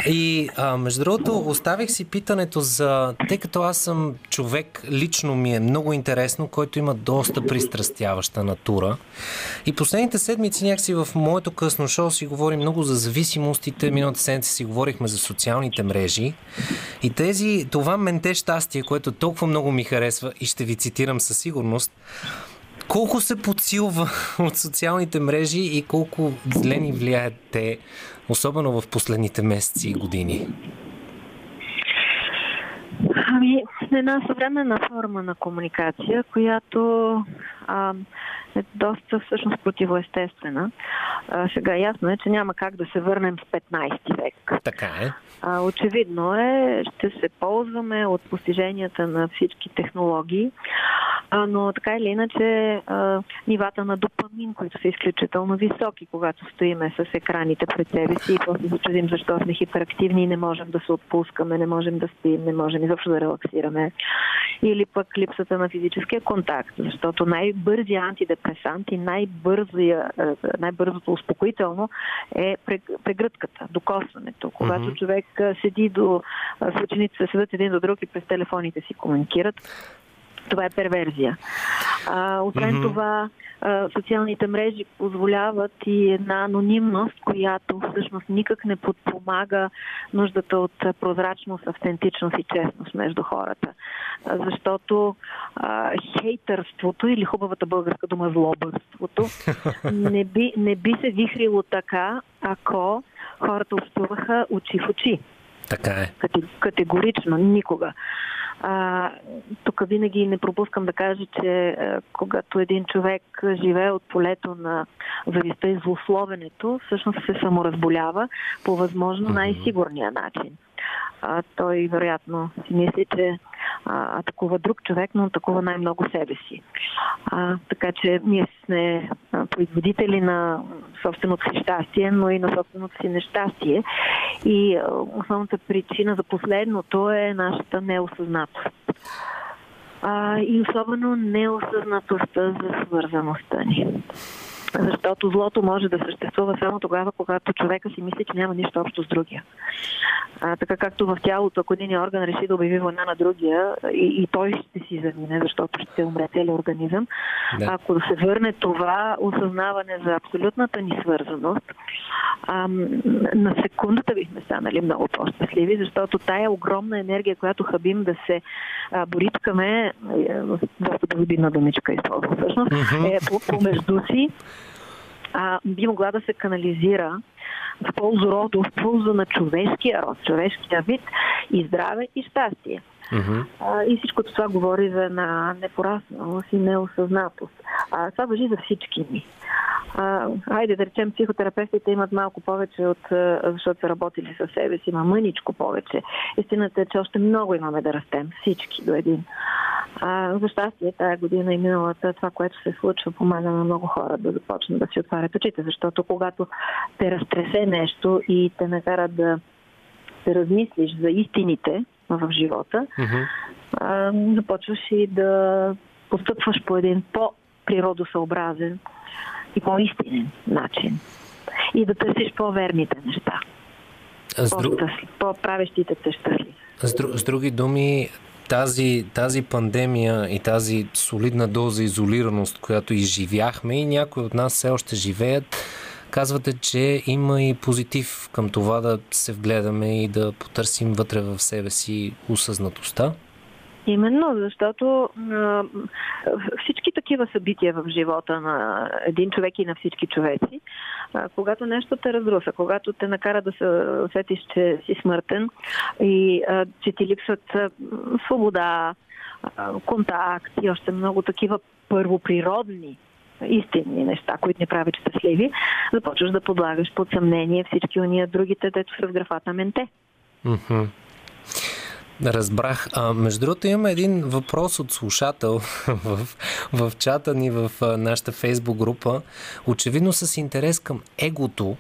И а, между другото, оставих си питането за... Тъй като аз съм човек, лично ми е много интересно, който има доста пристрастяваща натура. И последните седмици някакси в моето късно шоу си говори много за зависимостите. Миналата седмица си говорихме за социалните мрежи. И тези, това менте щастие, което толкова много ми харесва и ще ви цитирам със сигурност, колко се подсилва от социалните мрежи и колко зле ни влияят те, особено в последните месеци и години? Ами, една съвременна форма на комуникация, която а, е доста всъщност противоестествена. А, сега ясно е, че няма как да се върнем с 15 век. Така е. А, очевидно е, ще се ползваме от постиженията на всички технологии, а, но така или иначе а, нивата на допамин, които са изключително високи, когато стоиме с екраните пред себе си и после се чудим защо сме хиперактивни и не можем да се отпускаме, не можем да спим, не можем изобщо да релаксираме. Или пък липсата на физическия контакт, защото най-бързия антидепресант и най-бързия, най-бързото успокоително е прегръдката, докосването. Когато човек седи до... с учениците се седат един до друг и през телефоните си комуникират, това е перверзия. А, освен Мгм. това, а, социалните мрежи позволяват и една анонимност, която всъщност никак не подпомага нуждата от прозрачност, автентичност и честност между хората. А, защото а, хейтърството или хубавата българска дума злобърството не би, не би се вихрило така, ако хората общуваха очи в очи. Така е. Кате- Категорично, никога. А, тук винаги не пропускам да кажа, че а, когато един човек живее от полето на зависта и злословенето, всъщност се саморазболява по възможно най-сигурния начин. А, той вероятно си мисли, че а, атакува друг човек, но атакува най-много себе си. А, така че ние сме производители на собственото си щастие, но и на собственото си нещастие. И а, основната причина за последното е нашата неосъзнатост. А, и особено неосъзнатостта за свързаността ни. Защото злото може да съществува само тогава, когато човека си мисли, че няма нищо общо с другия. А, така както в тялото, ако един орган реши да обяви война на другия и, и той ще си замине, защото ще умре целият организъм, Да. ако се върне това осъзнаване за абсолютната ни свързаност, ам, на секундата бихме станали много по-щастливи, защото тая огромна енергия, която хабим да се а, боричкаме, е, доста безобидна думичка използвам всъщност, е по- помежду си, а, би могла да се канализира в полза рода, в полза на човешкия род, човешкия вид и здраве и щастие. Мгм. А, и всичкото това говори за една непорасналост и неосъзнатост. А, това въжи за всички ни. А, айде да речем, психотерапевтите имат малко повече, от, защото са работили със себе си, има мъничко повече. Истината е, че още много имаме да растем, всички до един. А, за щастие, тая година и миналата, това, което се случва, помага на много хора да започнат да си отварят очите, защото когато те разтресе нещо и те накара да се размислиш за истините в живота, Мгм. а, започваш и да постъпваш по един по-природосъобразен и по-истинен начин. И да търсиш по-верните неща, С, дру... по-щастли- по-правещите те щастливи. с, дру... с други думи, тази, тази пандемия и тази солидна доза изолираност, която изживяхме и някои от нас все още живеят, казвате, че има и позитив към това да се вгледаме и да потърсим вътре в себе си осъзнатостта. Именно, защото а, всички такива събития в живота на един човек и на всички човеци, а, когато нещо те разруса, когато те накара да се усетиш, че си смъртен и а, че ти липсват свобода, а, контакт и още много такива първоприродни истинни неща, които ни правят щастливи, започваш да подлагаш под съмнение всички уния другите, дето са в графата менте. Мгм. Разбрах. А, между другото имаме един въпрос от слушател в, в чата ни в нашата фейсбук група. Очевидно с интерес към егото.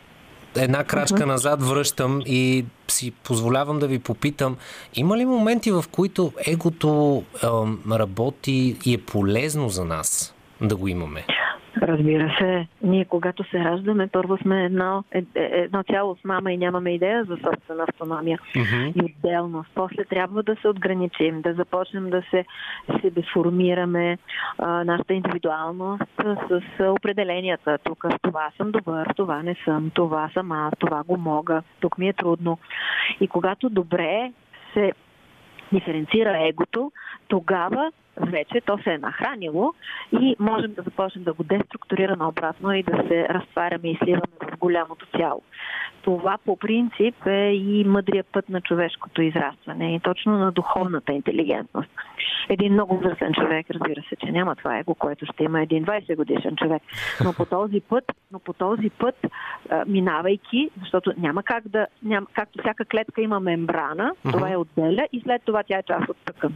Една крачка назад връщам и си позволявам да ви попитам, има ли моменти, в които егото ам, работи и е полезно за нас да го имаме? Разбира се, ние когато се раждаме, първо сме едно, е, е, едно цяло с мама и нямаме идея за собствена автономия Мгм. и отделност. После трябва да се отграничим, да започнем да се себе формираме а, нашата индивидуалност с, с определенията. Тук в това съм добър, това не съм, това съм аз, това го мога, тук ми е трудно. И когато добре се диференцира егото, тогава вече то се е нахранило и можем да започнем да го деструктурираме обратно и да се разтваряме и сливаме в голямото цяло. Това по принцип е и мъдрия път на човешкото израстване и точно на духовната интелигентност. Един много възрастен човек, разбира се, че няма това его, което ще има един 20 годишен човек. Но по този път, но по този път, минавайки, защото няма как да, няма, както всяка клетка има мембрана, това я отделя и след това тя е част от тъкан.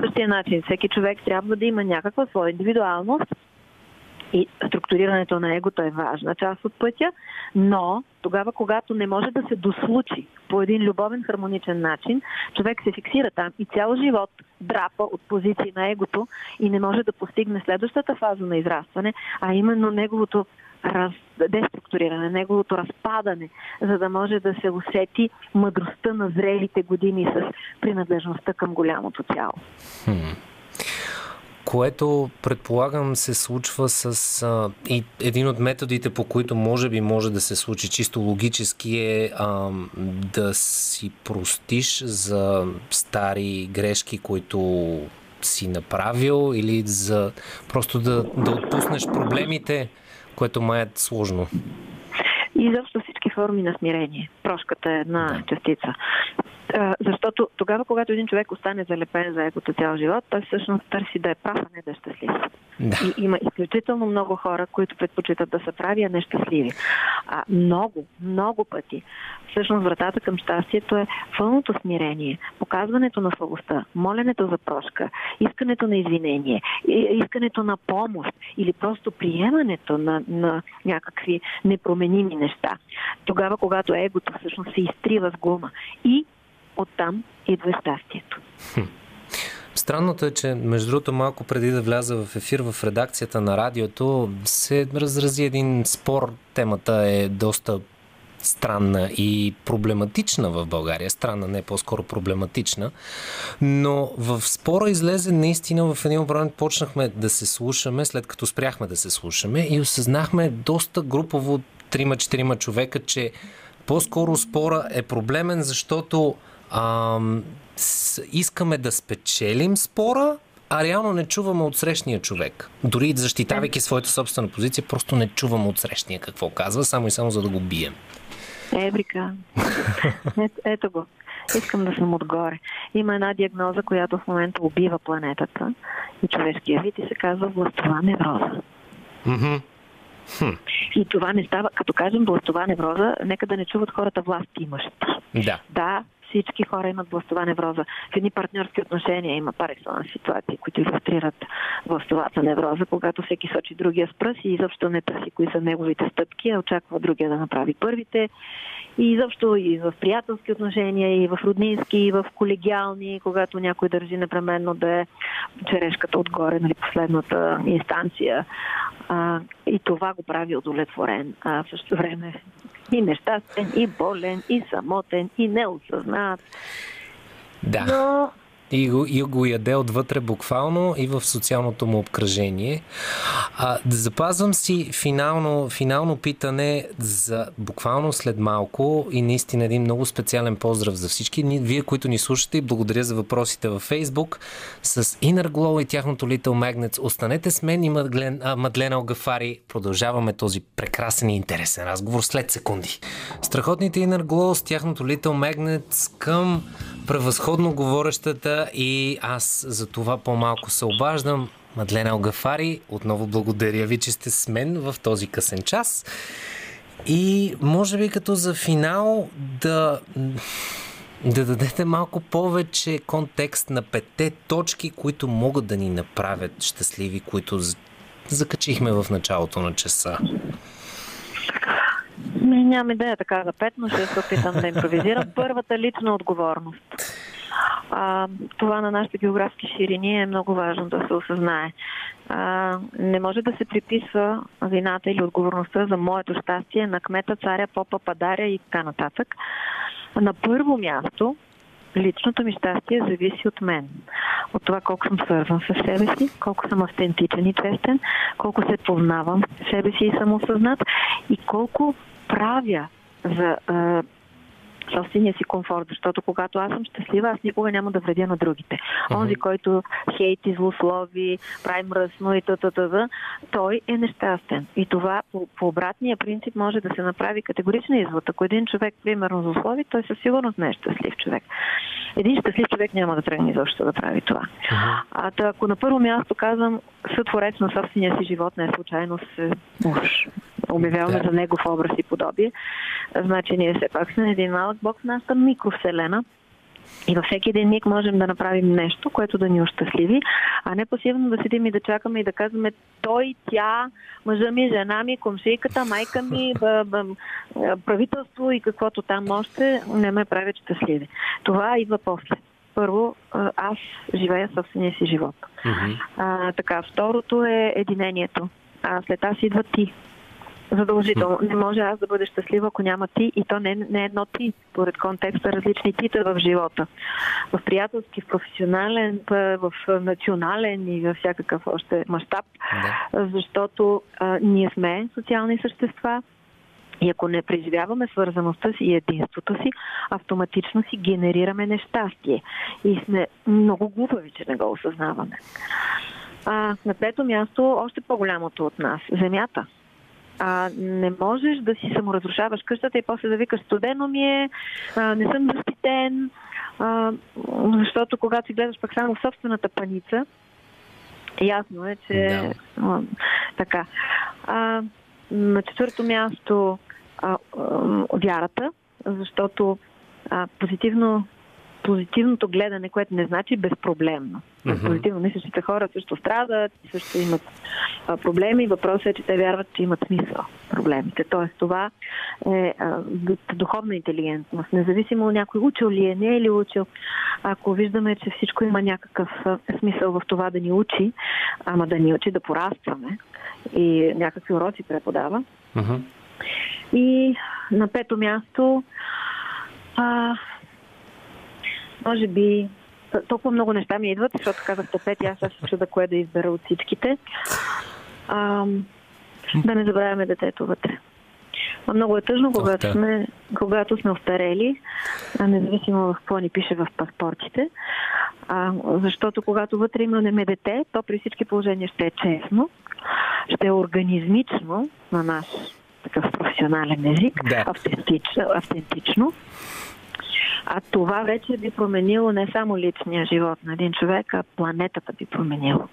Същия начин, всеки човек трябва да има някаква своя индивидуалност и структурирането на егото е важна част от пътя, но тогава, когато не може да се дослучи по един любовен, хармоничен начин, човек се фиксира там и цял живот драпа от позиции на егото и не може да постигне следващата фаза на израстване, а именно неговото раз, деструктуриране, неговото разпадане, за да може да се усети мъдростта на зрелите години с принадлежността към голямото цяло. Което предполагам се случва с а, и един от методите, по които може би може да се случи чисто логически е а, да си простиш за стари грешки, които си направил или за просто да, да отпуснеш проблемите, което май е сложно. И защо всички форми на смирение. Прошката е една Да. частица. Защото тогава, когато един човек остане залепен за егото цял живот, той всъщност търси да е прав, а не да е щастлив. Да. И има изключително много хора, които предпочитат да са прави, а не щастливи. А много, много пъти. Всъщност вратата към щастието е пълното смирение, показването на слабостта, моленето за прошка, искането на извинение, искането на помощ или просто приемането на, на някакви непроменими неща. Тогава, когато егото всъщност се изтрива с гума. И оттам идва щастието. Странното е, че между другото малко преди да вляза в ефир в редакцията на радиото се разрази един спор. Темата е доста странна и проблематична в България. Странна, не по-скоро проблематична. Но в спора излезе наистина в един момент почнахме да се слушаме, след като спряхме да се слушаме и осъзнахме доста групово, трима-четирима човека, че по-скоро спора е проблемен, защото ам, искаме да спечелим спора, а реално не чуваме от срещния човек. Дори защитавайки своята собствена позиция, просто не чуваме от срещния какво казва, само и само за да го бием. Еврика. Ето, ето го. Искам да съм отгоре. Има една диагноза, която в момента убива планетата и човешкия вид и се казва властова невроза. Мгм. И това не става, като кажем властова невроза, нека да не чуват хората власт имащи. Да. Да, всички хора имат властова невроза. В едни партньорски отношения има пар екселанс ситуации, които иллюстрират властовата невроза, когато всеки сочи другия с пръст и изобщо не търси кои са неговите стъпки, а очаква другия да направи първите. И изобщо и в приятелски отношения, и в роднински, и в колегиални, когато някой държи непременно да е черешката отгоре, нали, последната инстанция. А, и това го прави удовлетворен. А в същото време и нещастен, и болен, и самотен, и неосъзнат. Да. Но И го, и го яде отвътре буквално и в социалното му обкръжение. А, да запазвам си финално, финално питане за буквално след малко и наистина един много специален поздрав за всички. Вие, които ни слушате и благодаря за въпросите във Facebook с Inner Glow и тяхното Little Magnets. Останете с мен и Мадлен, а, Мадлена Огафари. Продължаваме този прекрасен и интересен разговор след секунди. Страхотните Inner Glow с тяхното Little Magnets към превъзходно говорещата и аз за това по-малко се обаждам. Мадлена Огафари, отново благодаря ви, че сте с мен в този късен час. И може би като за финал да, да дадете малко повече контекст на петте точки, които могат да ни направят щастливи, които закачихме в началото на часа. Ми, Нямам идея така за пет, но ще се опитам да импровизирам. Първата лична отговорност. А, това на нашите географски ширини е много важно да се осъзнае. А, не може да се приписва вината или отговорността за моето щастие на кмета, царя, попа, падаря и така нататък. На първо място, личното ми щастие зависи от мен. От това колко съм свързан с себе си, колко съм автентичен и честен, колко се познавам себе си и съм осъзнат и колко правя за а, собствения си комфорт, защото когато аз съм щастлива, аз никога няма да вредя на другите. Онзи, който хейти, злослови, прави мръсно и т.т. той е нещастен. И това по, по обратния принцип може да се направи категоричен извод. Ако един човек, примерно, злослови, той със сигурност не е щастлив човек. Един щастлив човек няма да тръгне изобщо да прави това. А та, ако на първо място казвам, сътворец на собствения си живот, не е случайно се уж, обявяваме Да. за негов образ и подобие, значи ние все пак сме един малък бог в нашата микровселена. И във всеки един миг можем да направим нещо, което да ни ощастливи, а не пасивно да седим и да чакаме и да казваме той, тя, мъжа ми, жена ми, комшийката, майка ми, б, б, правителство и каквото там още не ме правят щастливи. Това идва после. Първо, аз живея собствения си живот. А, така, второто е единението. А след аз идва ти. Задължително. Не може аз да бъда щастлива, ако няма ти и то не, не е едно ти, според контекста различни тита в живота. В приятелски, в професионален, в национален и във всякакъв още мащаб, защото а, ние сме социални същества, и ако не преживяваме свързаността си и единството си, автоматично си генерираме нещастие. И сме много глупави, че не го осъзнаваме. А, на трето място, още по-голямото от нас земята. А, не можеш да си саморазрушаваш къщата и после да викаш студено ми е, а, не съм защитен, а, защото когато си гледаш пък само собствената паница, ясно е, че а, така. А, на четвърто място а, а, вярата, защото а, позитивно позитивното гледане, което не значи безпроблемно. Мгм. Позитивно мислещите хора също страдат, също имат а, проблеми. Въпросът е, че те вярват, че имат смисъл проблемите. Тоест това е а, духовна интелигентност. Независимо някой учил ли е, не е ли учил, ако виждаме, че всичко има някакъв смисъл в това да ни учи, ама да ни учи да порастваме и някакви уроци преподава. Мгм. И на пето място, а, може би, толкова много неща ми идват, защото казахте пет, и аз се чуда кое да избера от всичките. А, да не забравяме детето вътре. А много е тъжно, когато да. сме, когато сме остарели, независимо в какво ни пише в паспортите. А, защото когато вътре имаме дете, то при всички положения ще е честно, ще е организмично на наш такъв професионален език, Да. автентично, автентично. А това вече би променило не само личния живот на един човек, а планетата би променило.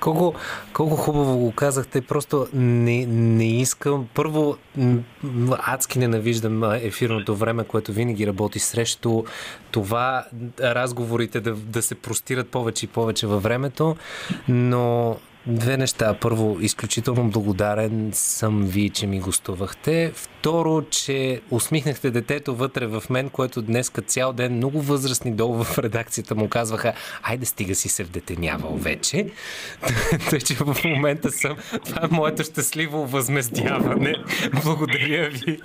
Колко, колко хубаво го казахте. Просто не, не искам. Първо, адски ненавиждам ефирното време, което винаги работи срещу това разговорите да, да се простират повече и повече във времето. Но две неща. Първо, изключително благодарен съм ви, че ми гостувахте. Второ, че усмихнахте детето вътре в мен, което днес цял ден много възрастни долу в редакцията му казваха, айде стига си се вдетенявал вече. Тъй, че в момента съм. Това е моето щастливо възмездяване. Благодаря ви.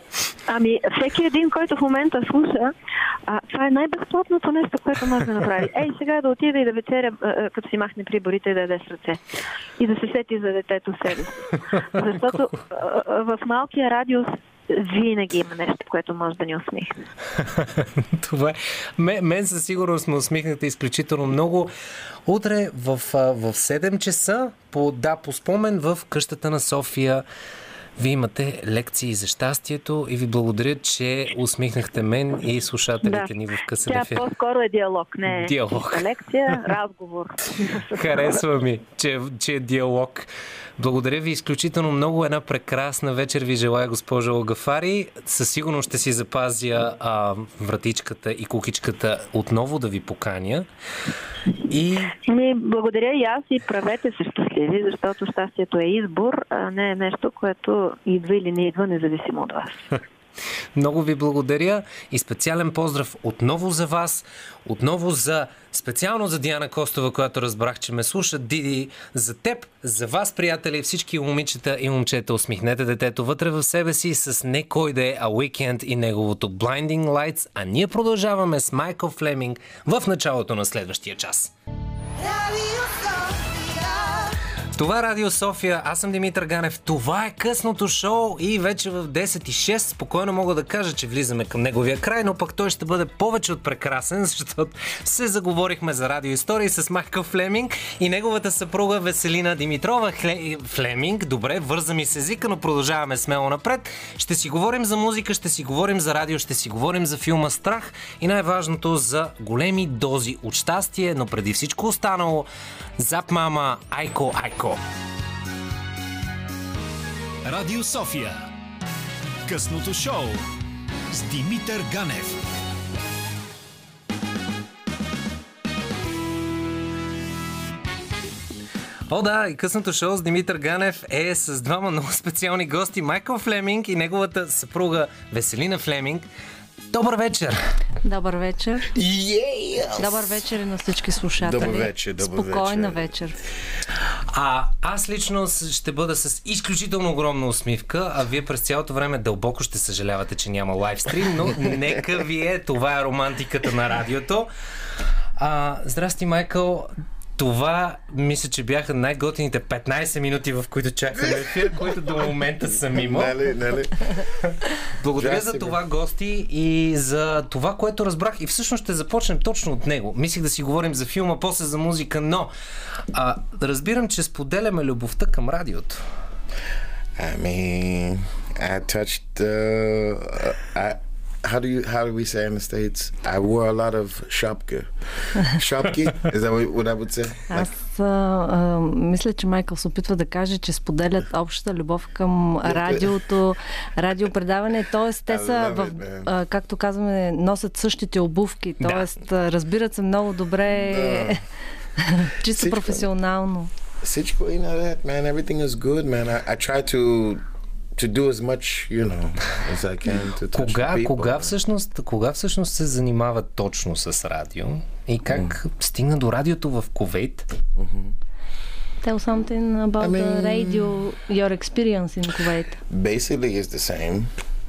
Ами, всеки един, който в момента слуша, а, това е най-безплатното нещо, което може да направи. Ей, сега да отида и да вечеря, като си махне приборите и да яде с ръце. И да се сети за детето себе си. Защото в малкия радиус винаги има нещо, което може да ни усмихне. Това е. Мен, със сигурност ме усмихнахте изключително много. Утре в, в 7 часа, по, да, по спомен в къщата на София, вие имате лекции за щастието и ви благодаря, че усмихнахте мен и слушателите ни в късен Тя ефир. по-скоро е диалог, не е Диалог. лекция, разговор. Харесва ми, че, че е диалог. Благодаря ви изключително много. Една прекрасна вечер ви желая, госпожо Огафари. Със сигурност ще си запазя а, вратичката и кукичката отново да ви поканя. И Ми, благодаря и аз и правете се щастливи, защото щастието е избор, а не е нещо, което идва или не идва, независимо от вас. Много ви благодаря и специален поздрав отново за вас, отново за специално за Диана Костова, която разбрах, че ме слуша, Диди, за теб, за вас, приятели, всички момичета и момчета, усмихнете детето вътре в себе си с не кой да е, а Weekend и неговото Blinding Lights, а ние продължаваме с Майкъл Флеминг в началото на следващия час. Sofia. Това е Радио София, аз съм Димитър Ганев. Това е късното шоу и вече в 10 и 6 спокойно мога да кажа, че влизаме към неговия край, но пък той ще бъде повече от прекрасен, защото се заговорихме за радиоистории с Майкъл Флеминг и неговата съпруга Веселина Димитрова Хле... Флеминг. Добре, върза ми с езика, но продължаваме смело напред. Ще си говорим за музика, ще си говорим за радио, ще си говорим за филма Страх и най-важното за големи дози от щастие, но преди всичко останало Зап мама Айко Айко. Радио София. Късното шоу с Димитър Ганев. О, да, и късното шоу с Димитър Ганев е с двама много специални гости. Майкъл Флеминг и неговата съпруга Веселина Флеминг. Добър вечер! Добър вечер. Yeah! Добър вечер и на всички слушатели. Добър вечер, добър Спокойна вечер. вечер. А аз лично ще бъда с изключително огромна усмивка, а вие през цялото време дълбоко ще съжалявате, че няма лайвстрим, но нека ви е, това е романтиката на радиото. А, здрасти, Майкъл. Това, мисля, че бяха най-готините 15 минути, в които чакаме ефир, които до момента съм имал. Нали, нали? Благодаря за това, гости, и за това, което разбрах. И всъщност ще започнем точно от него. Мислих да си говорим за филма, после за музика, но а, разбирам, че споделяме любовта към радиото. Mean, I touched. Uh, I how do you how do we say in the states? I wore a lot of shopke. Shopke is that what, what I would say? Like, Аз а, а, мисля, че Майкъл се опитва да каже, че споделят общата любов към радиото, радиопредаване. Тоест, те са, в, а, както казваме, носят същите обувки. Да. Тоест, а, разбират се много добре, чисто Всичко. професионално. Всичко, know that man. Everything is good, man. I, I try to to do as much, you know, as I can to touch Кога, people. кога, всъщност, кога всъщност се занимава точно с радио? И как стигна до радиото в Ковейт? Tell something about I the mean- radio, your experience in Kuwait. Basically, it's the same.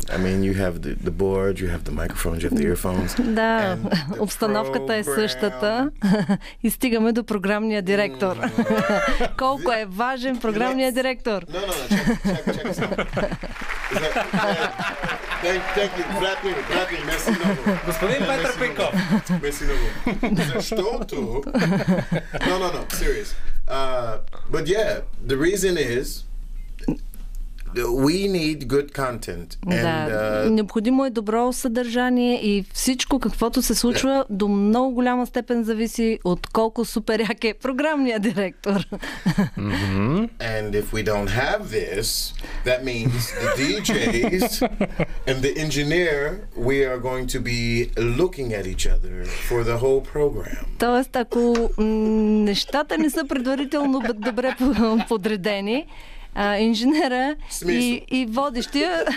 I mean, you have the, the board, you have the microphones, you have the earphones. Да, And the обстановката е program. същата и стигаме до програмния директор. Колко е важен програмният директор. No, no, no. Check, check, check this out. Is that, thank, thank you. Братни, братни, merci много. Господин Петър Пейков. Merci много. Защото... No, no, no. Serious. Uh, but yeah, the reason is we need good content. And, Да, uh, необходимо е добро съдържание и всичко, каквото се случва, до много голяма степен зависи от колко супер як е програмният директор. And if we don't have this, that means the DJs and the engineer, we are going to be looking at each other for the whole program. Тоест, ако нещата не са предварително добре по- подредени, а, инженера и, и водещия.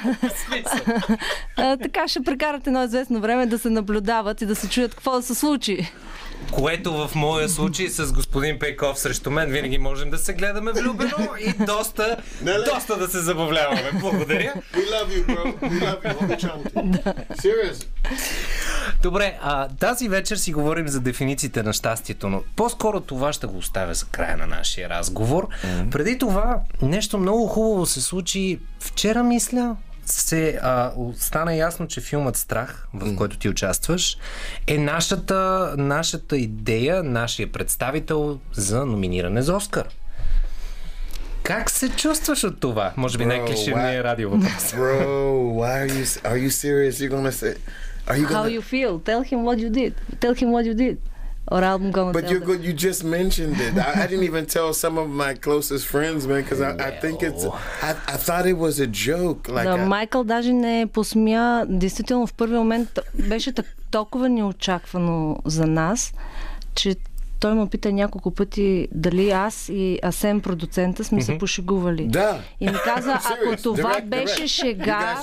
А, така ще прекарат едно известно време да се наблюдават и да се чуят какво да се случи. Което в моя случай с господин Пейков срещу мен винаги можем да се гледаме влюбено и доста, доста да се забавляваме. Благодаря. We love you, bro. We love you. Обичам те. Serious. Добре, а, тази вечер си говорим за дефинициите на щастието, но по-скоро това ще го оставя за края на нашия разговор. Преди това, нещо много хубаво се случи вчера, мисля, се а, стана ясно, че филмът Страх, в който ти участваш, е нашата, нашата идея, нашия представител за номиниране за Оскар. Как се чувстваш от това? Може би Bro, най-клиширния why- радио въпрос. Bro, why are you are you serious? You're gonna say are you How gonna you feel? Tell him what you did. Tell him what you did. Our album gonna But you're them. good. You just mentioned it. I, I didn't even tell some of my closest friends, man, because I, I think it's. I, I thought it was a joke. Like Да, I- Майкъл даже не посмя. Действително, в първи момент беше так- толкова неочаквано за нас, че той ме пита няколко пъти дали аз и Асен, продуцента, сме се пошегували. Да. И ми каза, ако това беше шега...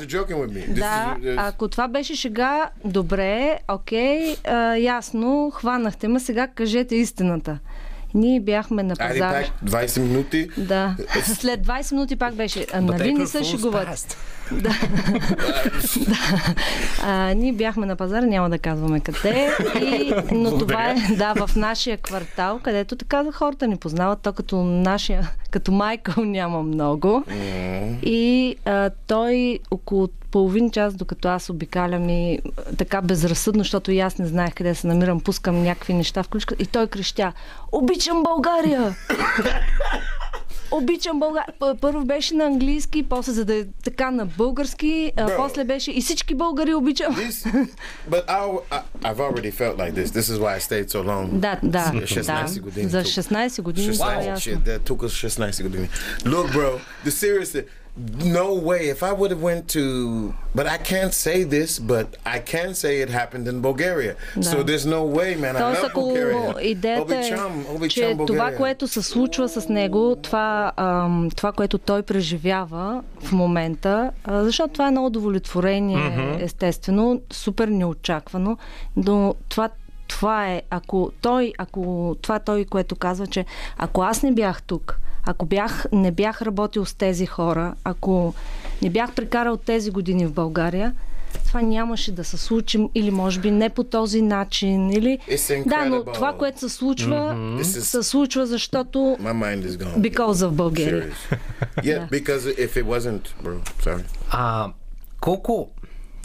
Да, ако това беше шега, добре, окей, а, ясно, хванахте ме, сега кажете истината. Ние бяхме на Айде пазара. пак 20 минути. Да. След 20 минути пак беше. Нали не се шегуват? Да. да. А, ние бяхме на пазара, няма да казваме къде. И, но това е да, в нашия квартал, където така хората ни познават. То като нашия, като Майкъл няма много. И а, той около половин час, докато аз обикалям и така безразсъдно, защото и аз не знаех къде се намирам, пускам някакви неща в ключка и той крещя Обичам България! Обичам България. Първо беше на английски, после за да е така на български, а после беше и всички българи обичам. This, but I, I, I've already felt like this. This is why I stayed so long. Да, да, 16 да. години За тук. 16 години това е 16, ясно. shit, that took us 16 години. Look, bro, the serious thing, no way. If I would have went to, but I can't say this, but I can say it happened in Bulgaria. So there's no way, man. I Тоест, love ако Bulgaria. идеята е, Обичам, обичам че това, България. което се случва с него, това, ам, това което той преживява в момента, а, защото това е едно удовлетворение, естествено, супер неочаквано, но това това е, ако той, ако това е той, което казва, че ако аз не бях тук, ако бях, не бях работил с тези хора, ако не бях прекарал тези години в България, това нямаше да се случи или може би не по този начин. Или... Да, но това, което се случва, is- се случва, защото My mind is gone. because of Bulgaria. Yeah, because if it wasn't, bro, sorry. А колко,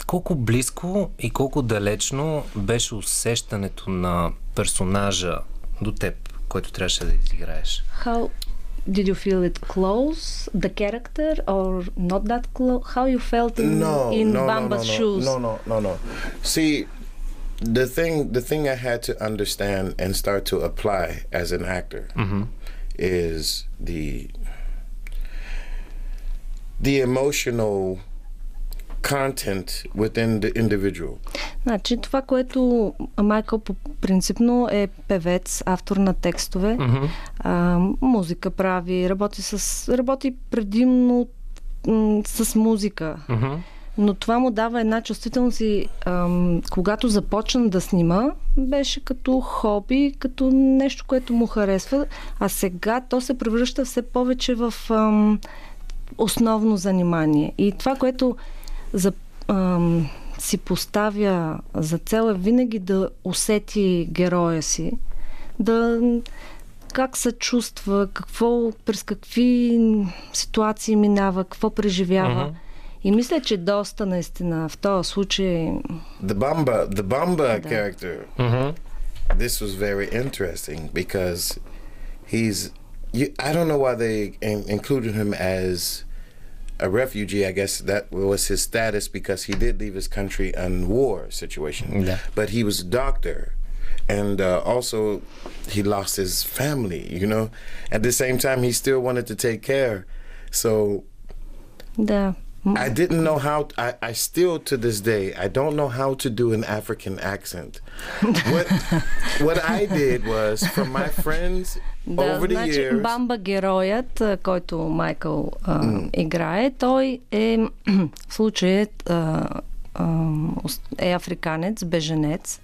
колко близко и колко далечно беше усещането на персонажа до теб, който трябваше да изиграеш? How did you feel it close, the character, or not that close? How you felt in, no, in no, no, no, Bamba's no, shoes? no, no, no, no. See, the thing, the thing I had to understand and start to apply as an actor mm-hmm. is the the emotional content within the individual. Значи това, което Майкъл по принципно е певец, автор на текстове, а, музика прави, работи, с, работи предимно м, с музика. Но това му дава една чувствителност и ам, когато започна да снима, беше като хоби, като нещо, което му харесва, а сега то се превръща все повече в ам, основно занимание. И това, което за, ам, си поставя за цел е винаги да усети героя си, да как се чувства, какво, през какви ситуации минава, какво преживява. И мисля, че доста наистина в този случай The Bamba, the Bamba Да. character. This was very interesting because he's. You, I don't know why they in- included him as a refugee. I guess that was his status because he did leave his country in war situation. Yeah. But he was a doctor, and uh, also he lost his family. You know, at the same time he still wanted to take care. So. Yeah. I didn't know how. I, I still to this day I don't know how to do an African accent. What what I did was from my friends Да, over the значи years. Бамба героят, който Майкъл а, играе, той е в случая а, а, е африканец, беженец,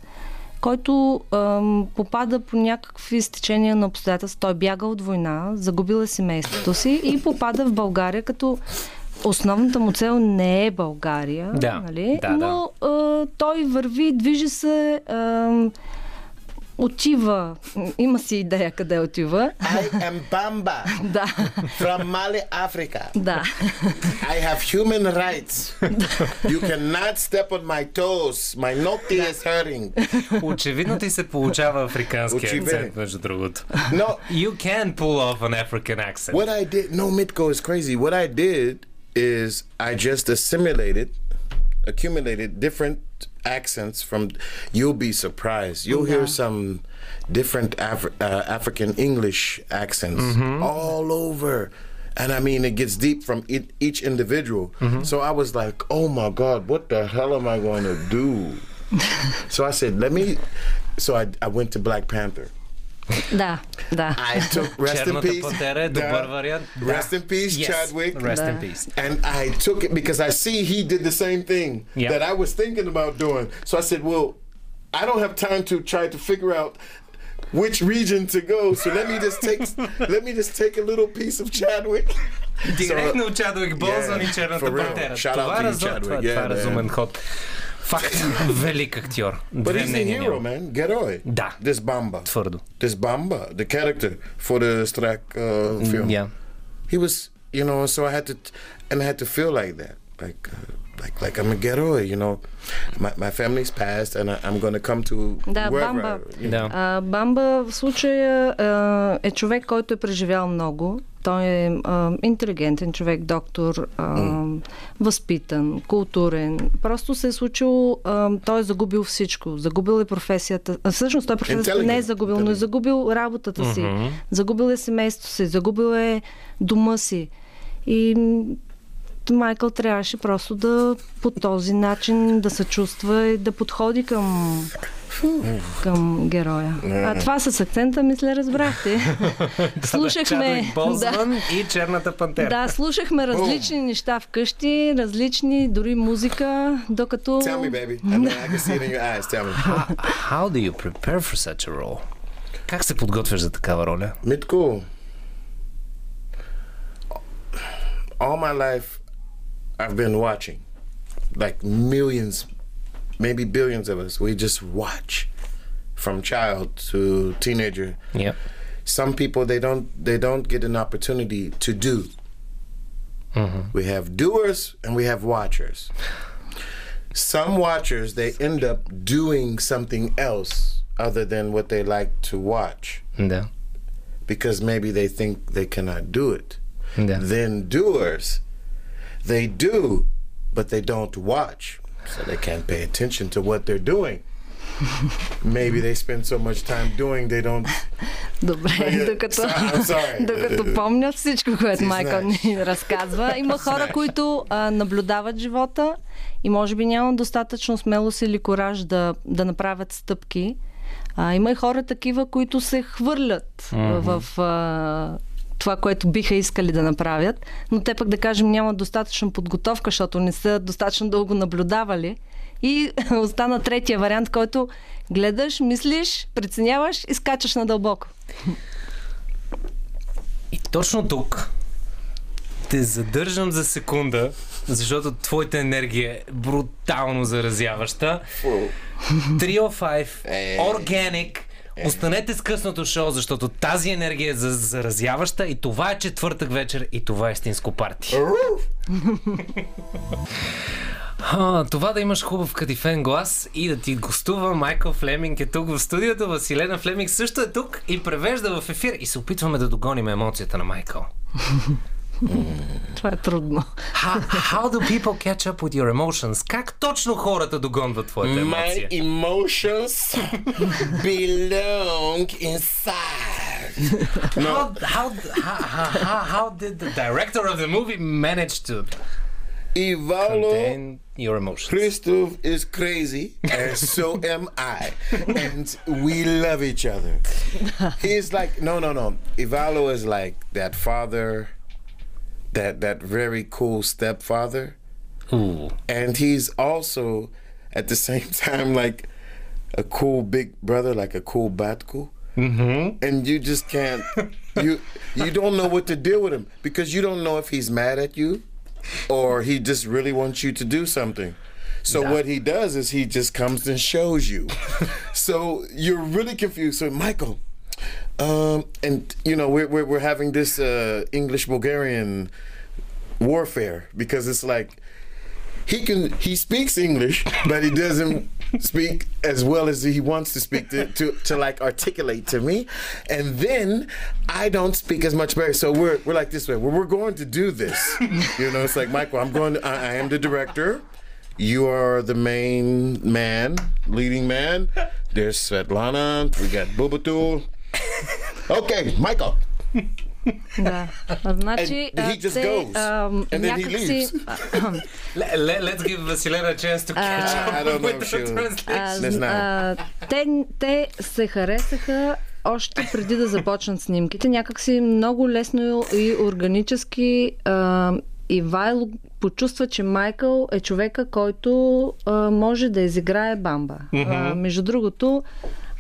който а, попада по някакви стечения на обстоятелства. Той бяга от война, загубил е семейството си и попада в България, като основната му цел не е България, Да, нали? да, но а, той върви, движи се, а, отива, има си идея къде отива. I am Bamba Да, from Mali, Africa. да. I have human rights. you cannot step on my toes. My noti is hurting. Очевидно ти се получава африкански Очевидно. акцент, между другото. No, You can pull off an African accent. What I did, no, Mitko is crazy. What I did is I just assimilated accumulated different accents from. You'll be surprised. You'll hear some different Afri- uh, African English accents all over. And I mean, it gets deep from each individual. So I was like, oh my God, what the hell am I going to do? so I said, let me. So I, I went to Black Panther. Да, да. I took rest in Черната peace. пантера е Да. добър вариант. Rest in peace, Yes. Chadwick. Rest in Да. peace. And I took it because I see he did the same thing Yeah. that I was thinking about doing. So I said, well, I don't have time to try to figure out which region to go. So let me just take let me just take a little piece of Chadwick. Директно от Чадуик Болзан Yeah, и Черната for real. пантера. Shout out Това to е, you, разум, Chadwick. това, Yeah, това е man. разумен ход. Факт. Велик актьор. But Две he's the мнения hero, няма. man. Geroy. Да. This Bamba. Твърдо. This Bamba, the character for the Strak uh, film. Yeah. he was you know so i had to and i had to feel like that like uh, like like i'm a ghetto you know my, my family's passed and I, i'm going to come to Да, wherever Бамба. you know. Да. А, Бамба в случая а, е човек, който е преживял много. Той е а, интелигентен човек, доктор, а, възпитан, културен. Просто се е случило, а, той е загубил всичко. Загубил е професията. А, всъщност той професията не е загубил, но е загубил работата си. Загубил е семейството си, загубил е дома си. И Майкъл трябваше просто да по този начин да се чувства и да подходи към към героя. А това с акцента, мисля, разбрахте. слушахме. Болзман и Черната пантера. Да, слушахме различни неща вкъщи, различни, дори музика, докато... tell me baby I, mean, I can see it in your eyes tell me How do you prepare for such a role? Как се подготвяш за такава роля? Mitko all my life i've been watching like millions maybe billions of us. We just watch from child to teenager. Yeah. Some people they don't they don't get an opportunity to do. Mm-hmm. We have doers and we have watchers. Some watchers they end up doing something else other than what they like to watch. Yeah. Because maybe they think they cannot do it. Yeah. Then doers they do but they don't watch. So they can't pay attention to what they're doing. maybe they spend so much time doing they don't Добре, докато, докато помня всичко, което Майкъл ни разказва. Има хора, които а, наблюдават живота и може би нямат достатъчно смелост или кораж да, да направят стъпки. А, има и хора такива, които се хвърлят в а, това, което биха искали да направят, но те пък да кажем нямат достатъчно подготовка, защото не са достатъчно дълго наблюдавали. И остана третия вариант, който гледаш, мислиш, преценяваш и скачаш надълбоко. И точно тук те задържам за секунда, защото твоята енергия е брутално заразяваща. 305 Organic Останете с късното шоу, защото тази енергия е за- заразяваща и това е четвъртък вечер и това е истинско парти. А, това да имаш хубав кадифен глас и да ти гостува Майкъл Флеминг е тук в студиото, Василена Флеминг също е тук и превежда в ефир и се опитваме да догоним емоцията на Майкъл. Това е трудно. How, how do people catch up with your emotions? Как точно хората догонват твоята My емоция? emotions belong inside. How, how, how, how, how did the director of the movie manage to Ivalo contain your emotions? Christoph is crazy, and so am I. And we love each other. He's like, no, no, no. Ivalo is like that father, that that very cool stepfather. Ooh. and he's also at the same time like a cool big brother, like a cool batku. Mm-hmm. And you just can't you you don't know what to deal with him because you don't know if he's mad at you or he just really wants you to do something. So what he does is he just comes and shows you. so you're really confused. So Michael, um, and you know we're we're, we're having this uh, English Bulgarian warfare because it's like he can he speaks English, but he doesn't speak as well as he wants to speak to, to, to like articulate to me. And then I don't speak as much better. So we're we're like this way. Well, we're going to do this. You know, it's like Michael, I'm going to, I, I am the director. you are the main man, leading man. There's Svetlana. We got Bubatul. Okay, Michael. Да. Значи, And he just те, goes. ам, And then he някакси... leaves. Le- le- let's give Василена a chance to catch up I don't know with. Не знам. те, те се харесаха още преди да започнат снимките. Някакси много лесно и органически а, Ивайло почувства, че Майкъл е човека, който а, може да изиграе бамба. А, между другото,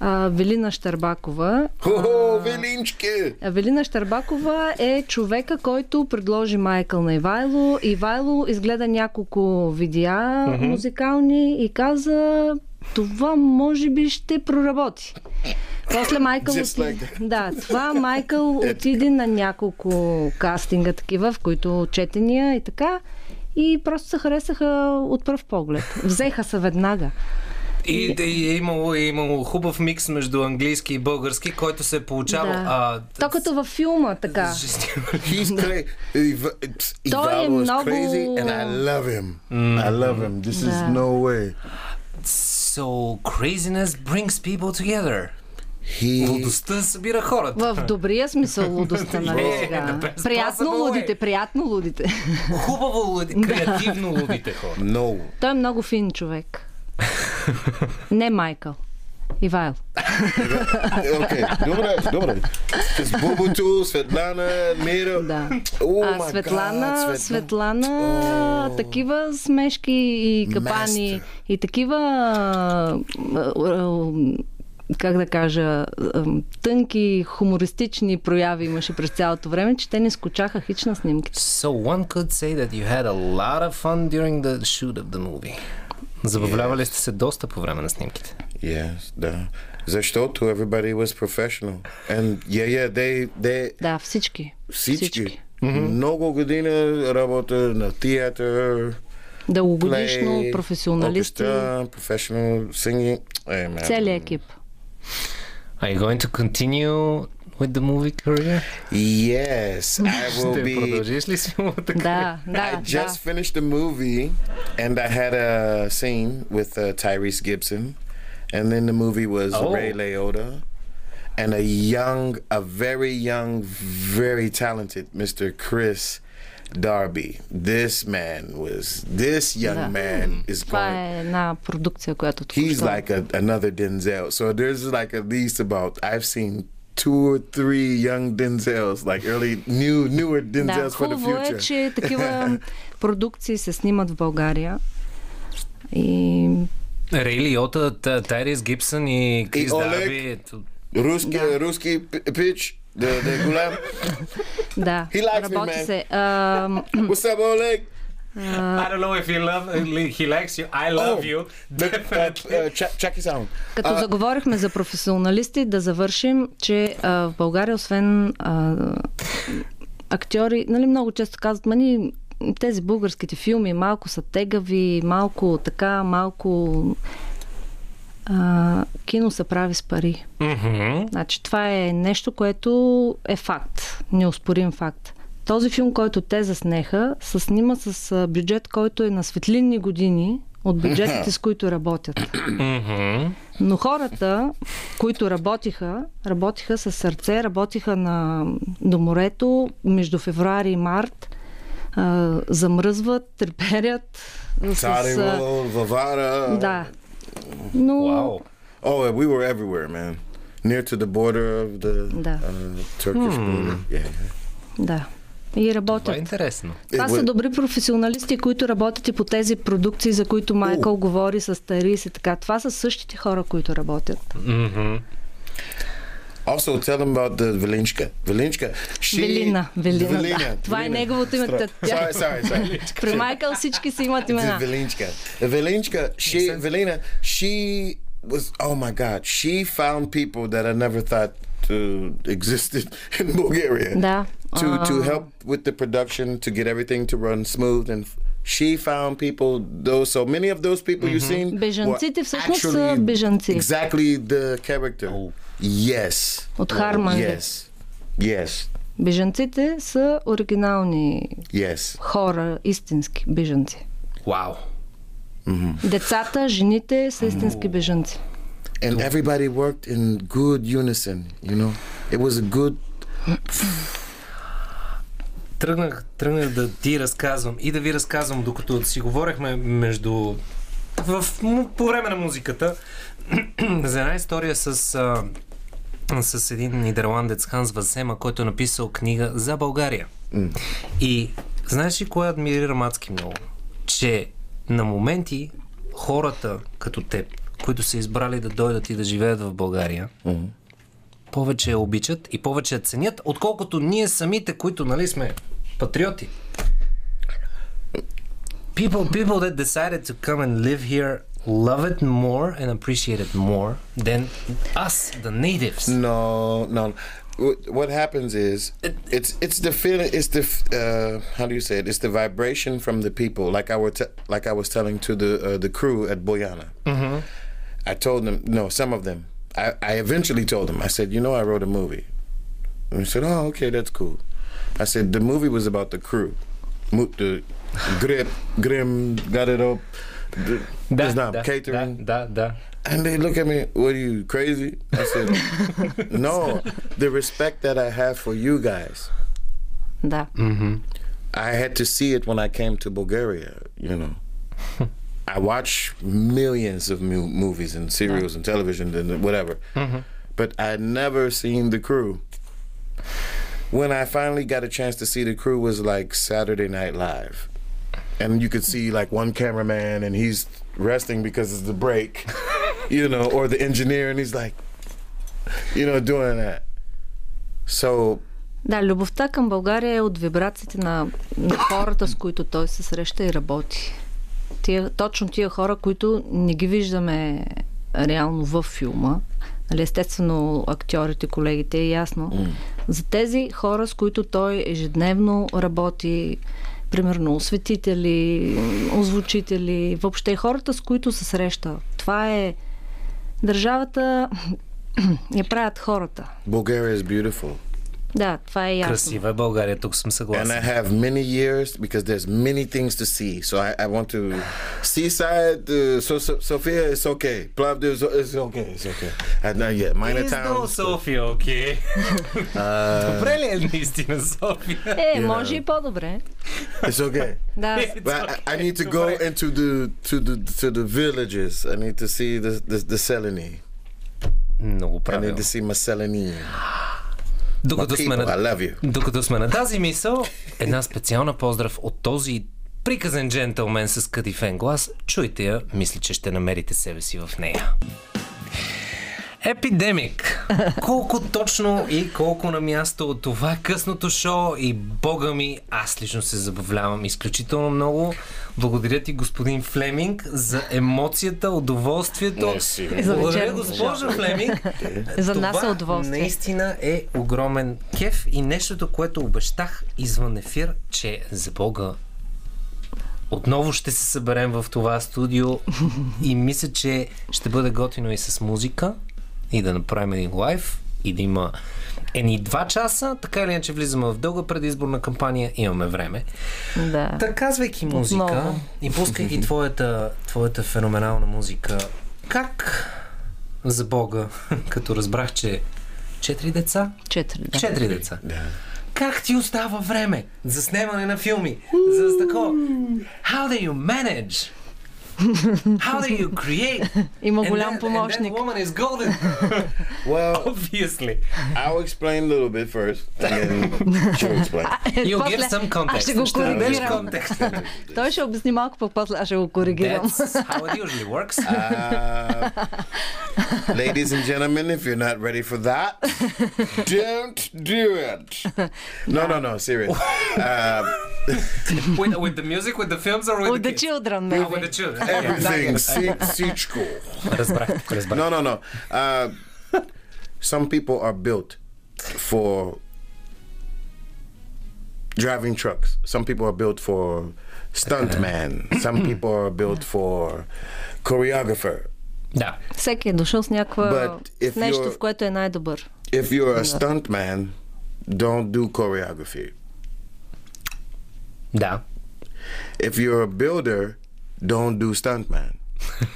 а, Велина Щарбакова Хо-хо, Велинчки. Авелина Щарбакова е човека, който предложи Майкъл на Ивайло. Ивайло изгледа няколко видеа музикални и каза това може би ще проработи. После Майкъл Just like Да, това Майкъл отиде на няколко кастинга такива, в които четения и така. И просто се харесаха от пръв поглед. Взеха се веднага. И, и е имало, е имало хубав микс между английски и български, който се е получавал. Да. А, То като във филма, така. He's crazy. Той е много- crazy, and I love him. I love him. This is Да. no way. So craziness brings people together. He Лудостта събира хората. В добрия смисъл лудостта, нали Yeah, сега? best Приятно лудите, приятно лудите. Хубаво луди, креативно лудите хора. no. Той е много фин човек. Не Майкъл. Ивайл. Okay, добре, добре. It's Bubutu, Svetlana, Mira. Да. Oh А my Светлана, God, Светлана, О. такива смешки и капани Мастер. и такива как да кажа, тънки, хумористични прояви имаше през цялото време, че те не скочаха хич на снимките. So one could say that you had a lot of fun during the shoot of the movie. Забавлявали сте се доста по време на снимките. Yes, да. Защото everybody was professional. And yeah, yeah, they, they, Да, всички. всички. Много година работа на театър, Дългогодишно, play, професионалисти, professional singing. Hey, man. целият екип. Are you going to continue with the movie career? Yes, I will Ще be. продължиш ли с филмата? Да, I да, just да. finished the movie, and I had a scene with uh, Tyrese Gibson, and then the movie was Oh. Ray Liotta, and a young, a very young, very talented Mr. Chris Darby. This man was. This young Да. man is Това going. е една продукция, която He's току-що- like a, another Denzel. So there's like at least about I've seen two or three young Denzels, like early new newer Да, Denzels for the future. е, че такива продукции се снимат в България. И Рей Лиота, Тайрис Гибсън и Крис Олег. Дарби. Ruski, Да. The, the gulam. да, He likes me, работи се. What's up, Oleg? I don't know if he love he likes you. I love Oh, you. Look, uh, uh, check, check his out. като заговорихме за професионалисти, да завършим, че а, в България, освен а, актьори, нали, много често казват, мани тези българските филми малко са тегави, малко така, малко а, кино се прави с пари. Мгм. Значи това е нещо, което е факт, неоспорим факт. Този филм, който те заснеха, се снима с бюджет, който е на светлинни години от бюджетите, с които работят. Но хората, които работиха, работиха с сърце, работиха на, до морето между февруари и март, а, замръзват, треперят. С, а, Sarajevo, Vavara. да. Но Вау. Oh, we were everywhere, man. Near to the border of the Да. uh, Turkish border. Yeah. да. И работят. Това е интересно. Това It са добри професионалисти, които работят и по тези продукции, за които Майкъл говори с Тарис и така. Това са същите хора, които работят. Мгм. Also, tell them about the Velinchka. Velinchka. She. Велина. Велина, Велина, да. Това е Велина. неговото име. Sorry, Тя- sorry, sorry. sorry. При Майкъл всички си имат имена. The Velinchka, she, Velina, she was, oh my God, she found people that I never thought uh, existed in Bulgaria. Да. To, to А, help with the production, to get everything to run smooth. And she found people, those, so many of those people you've seen. Бежанците were всъщност са actually бежанци. Exactly the character. Yes. От Харманли. Yes. Yes. Бежанците са оригинални Yes. хора, истински бежанци. Вау. Децата, жените са истински бежанци. And everybody worked in good unison, you know? It was a good Тръгнах, тръгнах да ти разказвам и да ви разказвам, докато си говорехме между... В, по време на музиката за една история с, а, с един нидерландец Ханс Васема, който е написал книга за България. И знаеш ли кое адмирирам адски много? Че на моменти хората като теб, които са избрали да дойдат и да живеят в България, повече я обичат и повече я ценят, отколкото ние самите, които нали сме патриоти. People, people that decided to come and live here love it more and appreciate it more than us, the natives. No, no. Wh- What happens is it's it's the feeling. It's the f- uh, how do you say it? It's the vibration from the people. Like I were te- like I was telling to the uh, the crew at Boyana. I told them, no, some of them. I, I eventually told them, I said, you know, I wrote a movie. And they said, oh, okay, that's cool. I said, the movie was about the crew. the grip, grim, got it up. That's not da, catering. Da, da, and they look at me, what are you, crazy? I said, no, the respect that I have for you guys. Da. Mm -hmm. I had to see it when I came to Bulgaria, you know. I watch millions of mu- movies and serials and television and whatever, but I never seen the crew. When I finally got a chance to see the crew was like Saturday Night Live. And you could see like one cameraman and he's resting because it's the break, you know, or the engineer and he's like, you know, doing that. So Да, любовта към България е от вибрациите на, на хората, с които той се среща и работи. Тия, точно тия хора, които не ги виждаме реално във филма. Нали, естествено, актьорите, колегите е ясно. За тези хора, с които той ежедневно работи, примерно осветители, озвучители, въобще хората, с които се среща. Това е държавата я правят хората. Bulgaria is beautiful. Да, това е ясно. Красива е България, тук съм And I съгласен. have many years because there's many things to see. So I, I want to seaside. Uh, so, so Sophia is okay. Plovdiv is is okay. It's okay. And not yet. Minor Is towns. София, окей. Добре ли е наистина София? Е, може и по-добре. It's okay. Да. But I, I need to go into the to the to the villages. I need to see the the, the Seleni. Много I need правилно. to see my Seleni. My Докато сме, people, I на, докато сме на тази мисъл, една специална поздрав от този приказен джентълмен с кадифен глас. Чуйте я, мисля, че ще намерите себе си в нея. Епидемик. Колко точно и колко на място от това късното шоу и бога ми, аз лично се забавлявам изключително много. Благодаря ти, господин Флеминг, за емоцията, удоволствието. Благодаря, госпожо Флеминг. За нас е удоволствие. наистина е огромен кеф и нещото, което обещах извън ефир, че за Бога отново ще се съберем в това студио и мисля, че ще бъде готино и с музика и да направим един лайв и да има едни два часа, така или иначе влизаме в дълга предизборна кампания, имаме време. Да. Та казвайки музика Отново. и пускайки твоята, твоята феноменална музика, как за Бога, като разбрах, че четири деца? Четири, да. Четири деца. Как ти остава време за снимане на филми? За такова. How do you manage? How do you create? Има And голям then- помощник. And that woman is golden. Well, Obviously. I'll explain a little bit first, and then she'll explain. You give После- some context. Аз ще го Ще дадеш коригирам. контекст. Той ще обясни малко по-после, аз ще го коригирам. That's how it usually works. Uh, ladies and gentlemen, if you're not ready for that, don't do it. No, no, no, serious. Uh, with, with the music, with the films, or with With the the kids? children, Ah, maybe. with the children. everything, see, всичко. Разбрах, разбрах. No, no, no. Uh, some people are built for driving trucks. Some people are built for stuntman. Some people are built for choreographer. Да. Всеки е дошъл с някаква... But if с нещо, you're- в което е най-добър. If you're a stuntman, don't do choreography. Да. If you're a builder, don't do stuntman.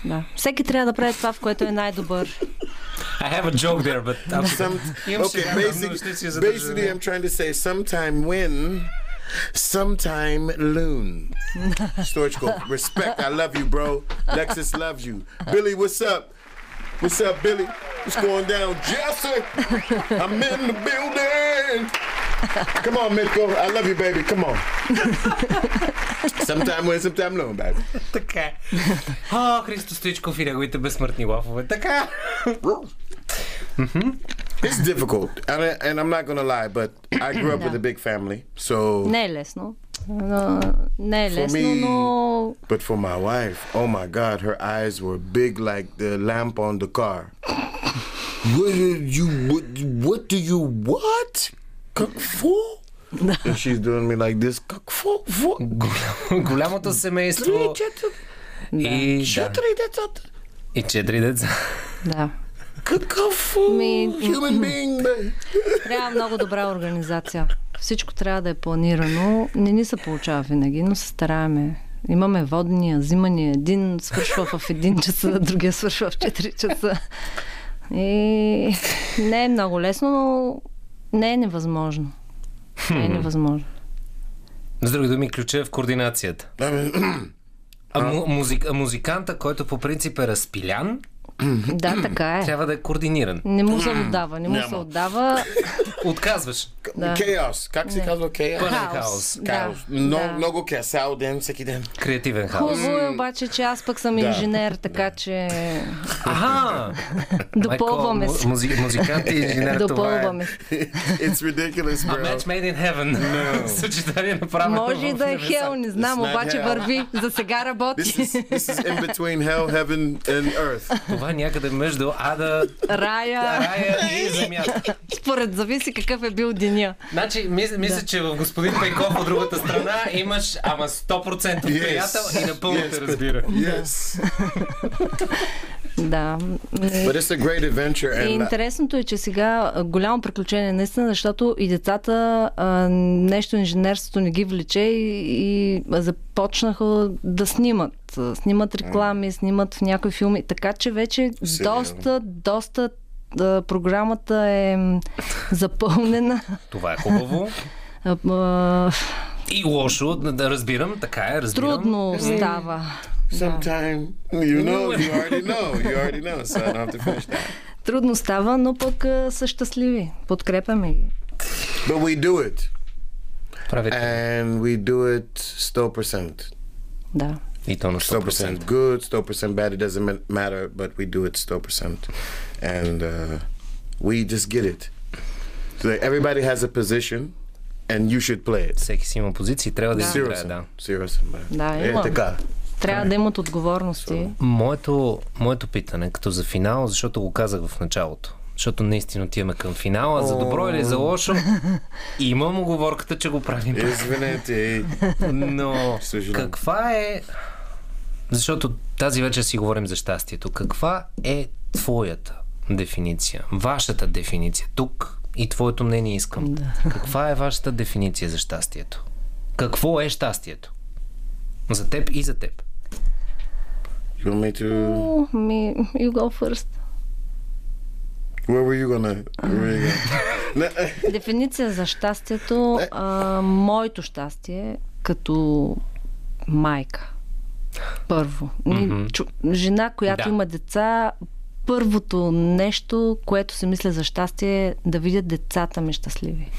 Да. Всеки трябва да прави това, в което е най-добър. I have a joke there, but... I'm... Some, Имам okay, шега, но basically, ще си я задържа. basically, I'm trying to say sometime when, sometime loon. Stoichkov, respect. I love you, bro. Lexus loves you. Billy, what's up? What's up, Billy? What's going down? Jesse, I'm in the building. Come on, Mitko. I love you, baby. Come on. sometime when, sometime loon, baby. Така е. О, Христо Стоичков и неговите безсмъртни лафове. Така. It's difficult, and, I, and I'm not gonna lie, but I grew up with a big family, so. Не е лесно. А, Не е For лесно, me- но But for my wife, oh my God, her eyes were big like the lamp on the car. what did you? What? What do you? What? Какво? And she's doing me like this. Какво? What? Голямото семейство Три, четири, и, да, четири децата. и четири деца. да. Какво? Ми- Human being, бе. Трябва много добра организация. Всичко трябва да е планирано. Не ни се получава винаги, но се стараеме. Имаме водния, взимания. Един свършва в един часа, другия свършва в 4 часа. И не е много лесно, но не е невъзможно. Не е невъзможно. С други думи, ключа е в координацията. А, му, музик, а музиканта, който по принцип е разпилян, Да, така е. трябва да е координиран. Не му се отдава, не му се отдава. Отказваш. Да. Chaos. Как се казва chaos? Пълен Хаос. хаос. Да. Да. Много chaos. Цял ден, всеки ден. Креативен хаос. Хубаво е обаче, че аз пък съм Да. инженер, така че Аха! допълваме се. му- Музи, музикант и инженер, това е. Допълваме. It's ridiculous, A bro. match made in heaven. Съчетание направено Може и да е хел, не знам, обаче върви. За сега работи. This is this is in between hell, heaven, and earth. Това е някъде между ада, Рая. рая и земята. Според зависи какъв е бил деня. Значи, мисля, мисля че в господин Пейков от другата страна имаш ама 100% приятел и напълно те разбира. Yes. Да. But it's a great adventure, И and uh, интересното е, че сега голямо приключение наистина, защото и децата а, нещо инженерството не ги влече и, и започнаха да снимат. Снимат реклами, снимат в някои филми. Така че вече Сериозно. доста, доста а, програмата е запълнена. Това е хубаво. И лошо, да, да разбирам, така е, разбирам. трудно става. sometime you know, you already know, you already know. So I don't have to finish that. Трудно става, но пък а, са щастливи. Подкрепяме ги. But we do it, Правите. and we do it 100%. Да. И то на 100% 100%. good, 100% bad. It doesn't ma- matter, but we do it 100%, and uh, we just get it. So like, everybody has a position, and you should play it. Всеки си има позиции, трябва да си играе, Seriously, да. seriously, man. Да, Е, има. така. Трябва да имат отговорности. Моето, моето питане, като за финал, защото го казах в началото, защото наистина отиваме към финала, за добро или за лошо, имам оговорката, че го правим. Извинете. Но Съжалявам. каква е... Защото тази вечер си говорим за щастието. Каква е твоята дефиниция? Вашата дефиниция? Тук и твоето мнение искам. Каква е вашата дефиниция за щастието? Какво е щастието? За теб и за теб. You want me to? О, Ми, you go first. Where were you gonna? Where you gonna? Дефиниция за щастието. А, моето щастие като майка. Първо. Чу- Жена, която Да. има деца, първото нещо, което се мисля за щастие е да видят децата ми щастливи.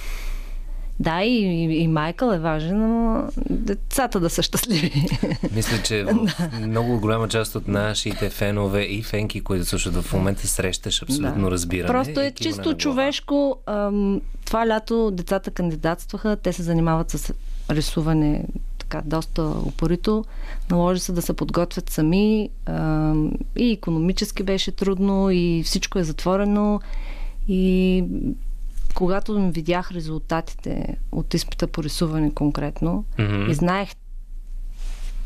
Да, и, и, и Майкъл е важен, но децата да са щастливи. Мисля, че много голяма част от нашите фенове и фенки, които слушат в момента, срещаш абсолютно разбиране. Просто е чисто човешко. Ам, това лято децата кандидатстваха, те се занимават с рисуване така доста упорито. Наложи се да се подготвят сами. Ам, и економически беше трудно, и всичко е затворено. И когато видях резултатите от изпита по рисуване конкретно Мгм. и знаех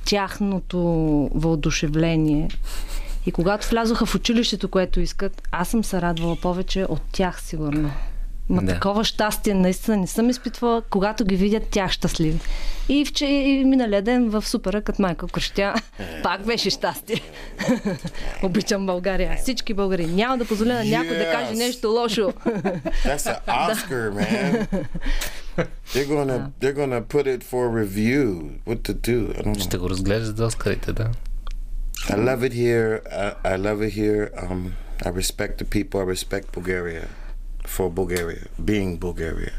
тяхното въодушевление. И когато влязоха в училището, което искат, аз съм се радвала повече от тях, сигурно. Ма Да. такова щастие наистина не съм изпитвала, когато ги видят тях щастливи. И, вче, и миналия ден в супера, като майка кръщя, пак беше щастие. Обичам България. Всички българи. Няма да позволя на някой да каже Yes. нещо лошо. That's an Oscar, man. They're gonna they're gonna put it for review. What to do? I don't know. Ще го разглеждат за Оскарите, да. I love it here. I, I love it here. Um, I respect the people. I respect Bulgaria for Bulgaria being Bulgaria,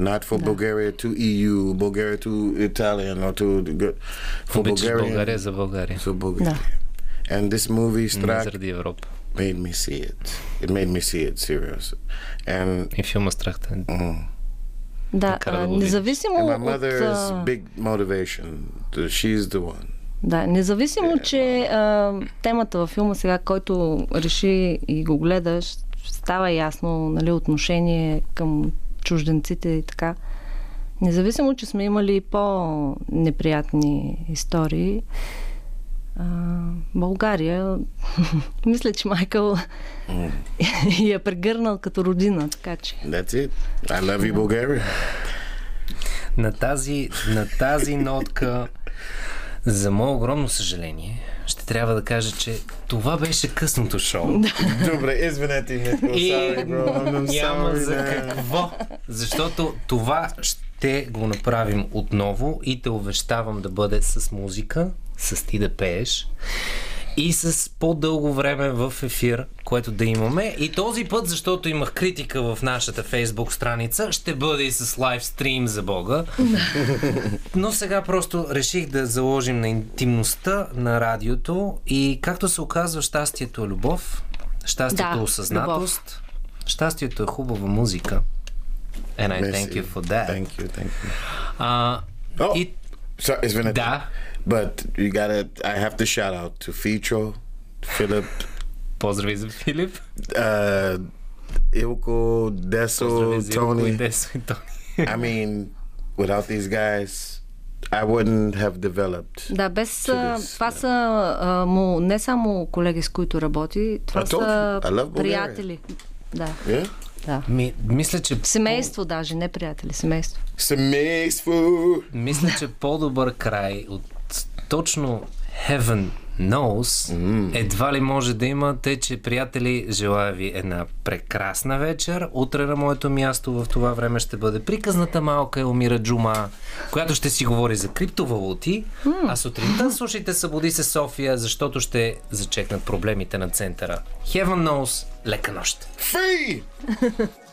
not for Bulgaria to EU, Bulgaria to Italian or to the good for Обичаш Bulgaria. България за България. For Bulgaria. And this movie Не Strak заради Европа. made me see it. It made me see it serious. And И филма Страхта. mm, Да, Кара да а, го видиш. независимо and my от... mother is а, big motivation. The- She's the one. Да, независимо, че а, темата във филма сега, който реши и го гледаш, става ясно, нали, отношение към чужденците и така. Независимо, че сме имали по-неприятни истории, а, България, мисля, че Майкъл я е прегърнал като родина, така че. That's it. I love you, Bulgaria. На тази, на тази нотка, за мое огромно съжаление, ще трябва да кажа, че това беше късното шоу. Добре, извинете ме. И няма за какво. Защото това ще го направим отново и те увещавам да бъде с музика, с ти да пееш и с по-дълго време в ефир, което да имаме. И този път, защото имах критика в нашата фейсбук страница, ще бъде и с лайв стрим за Бога. Но сега просто реших да заложим на интимността на радиото и както се оказва, щастието е любов, щастието Да, е осъзнатост, щастието е хубава музика. And I thank you for that. Thank you, thank you. А, Oh, и so, извинете. да, But you gotta, I have to shout out to Fitro, Philip, поздрави за Филип. uh, Ilko, Deso, Поздрави за Илко и Tony. Десо и Тони. I mean, without these guys, I wouldn't have developed. Да, без... To а, this, Това да. са а, му, не само колеги, с които работи, това I told са you, I love Bulgaria. приятели. Да. Yeah? Ми, мисля, че Семейство даже, не приятели, семейство. Семейство. Мисля, че по-добър край от точно Heaven Knows едва ли може да има, тъй че, приятели, желая ви една прекрасна вечер. Утре на моето място в това време ще бъде приказната малка Елмира Джума, която ще си говори за криптовалути, а сутринта слушайте Събуди се София, защото ще зачекнат проблемите на центъра. Heaven Knows, лека нощ! Free!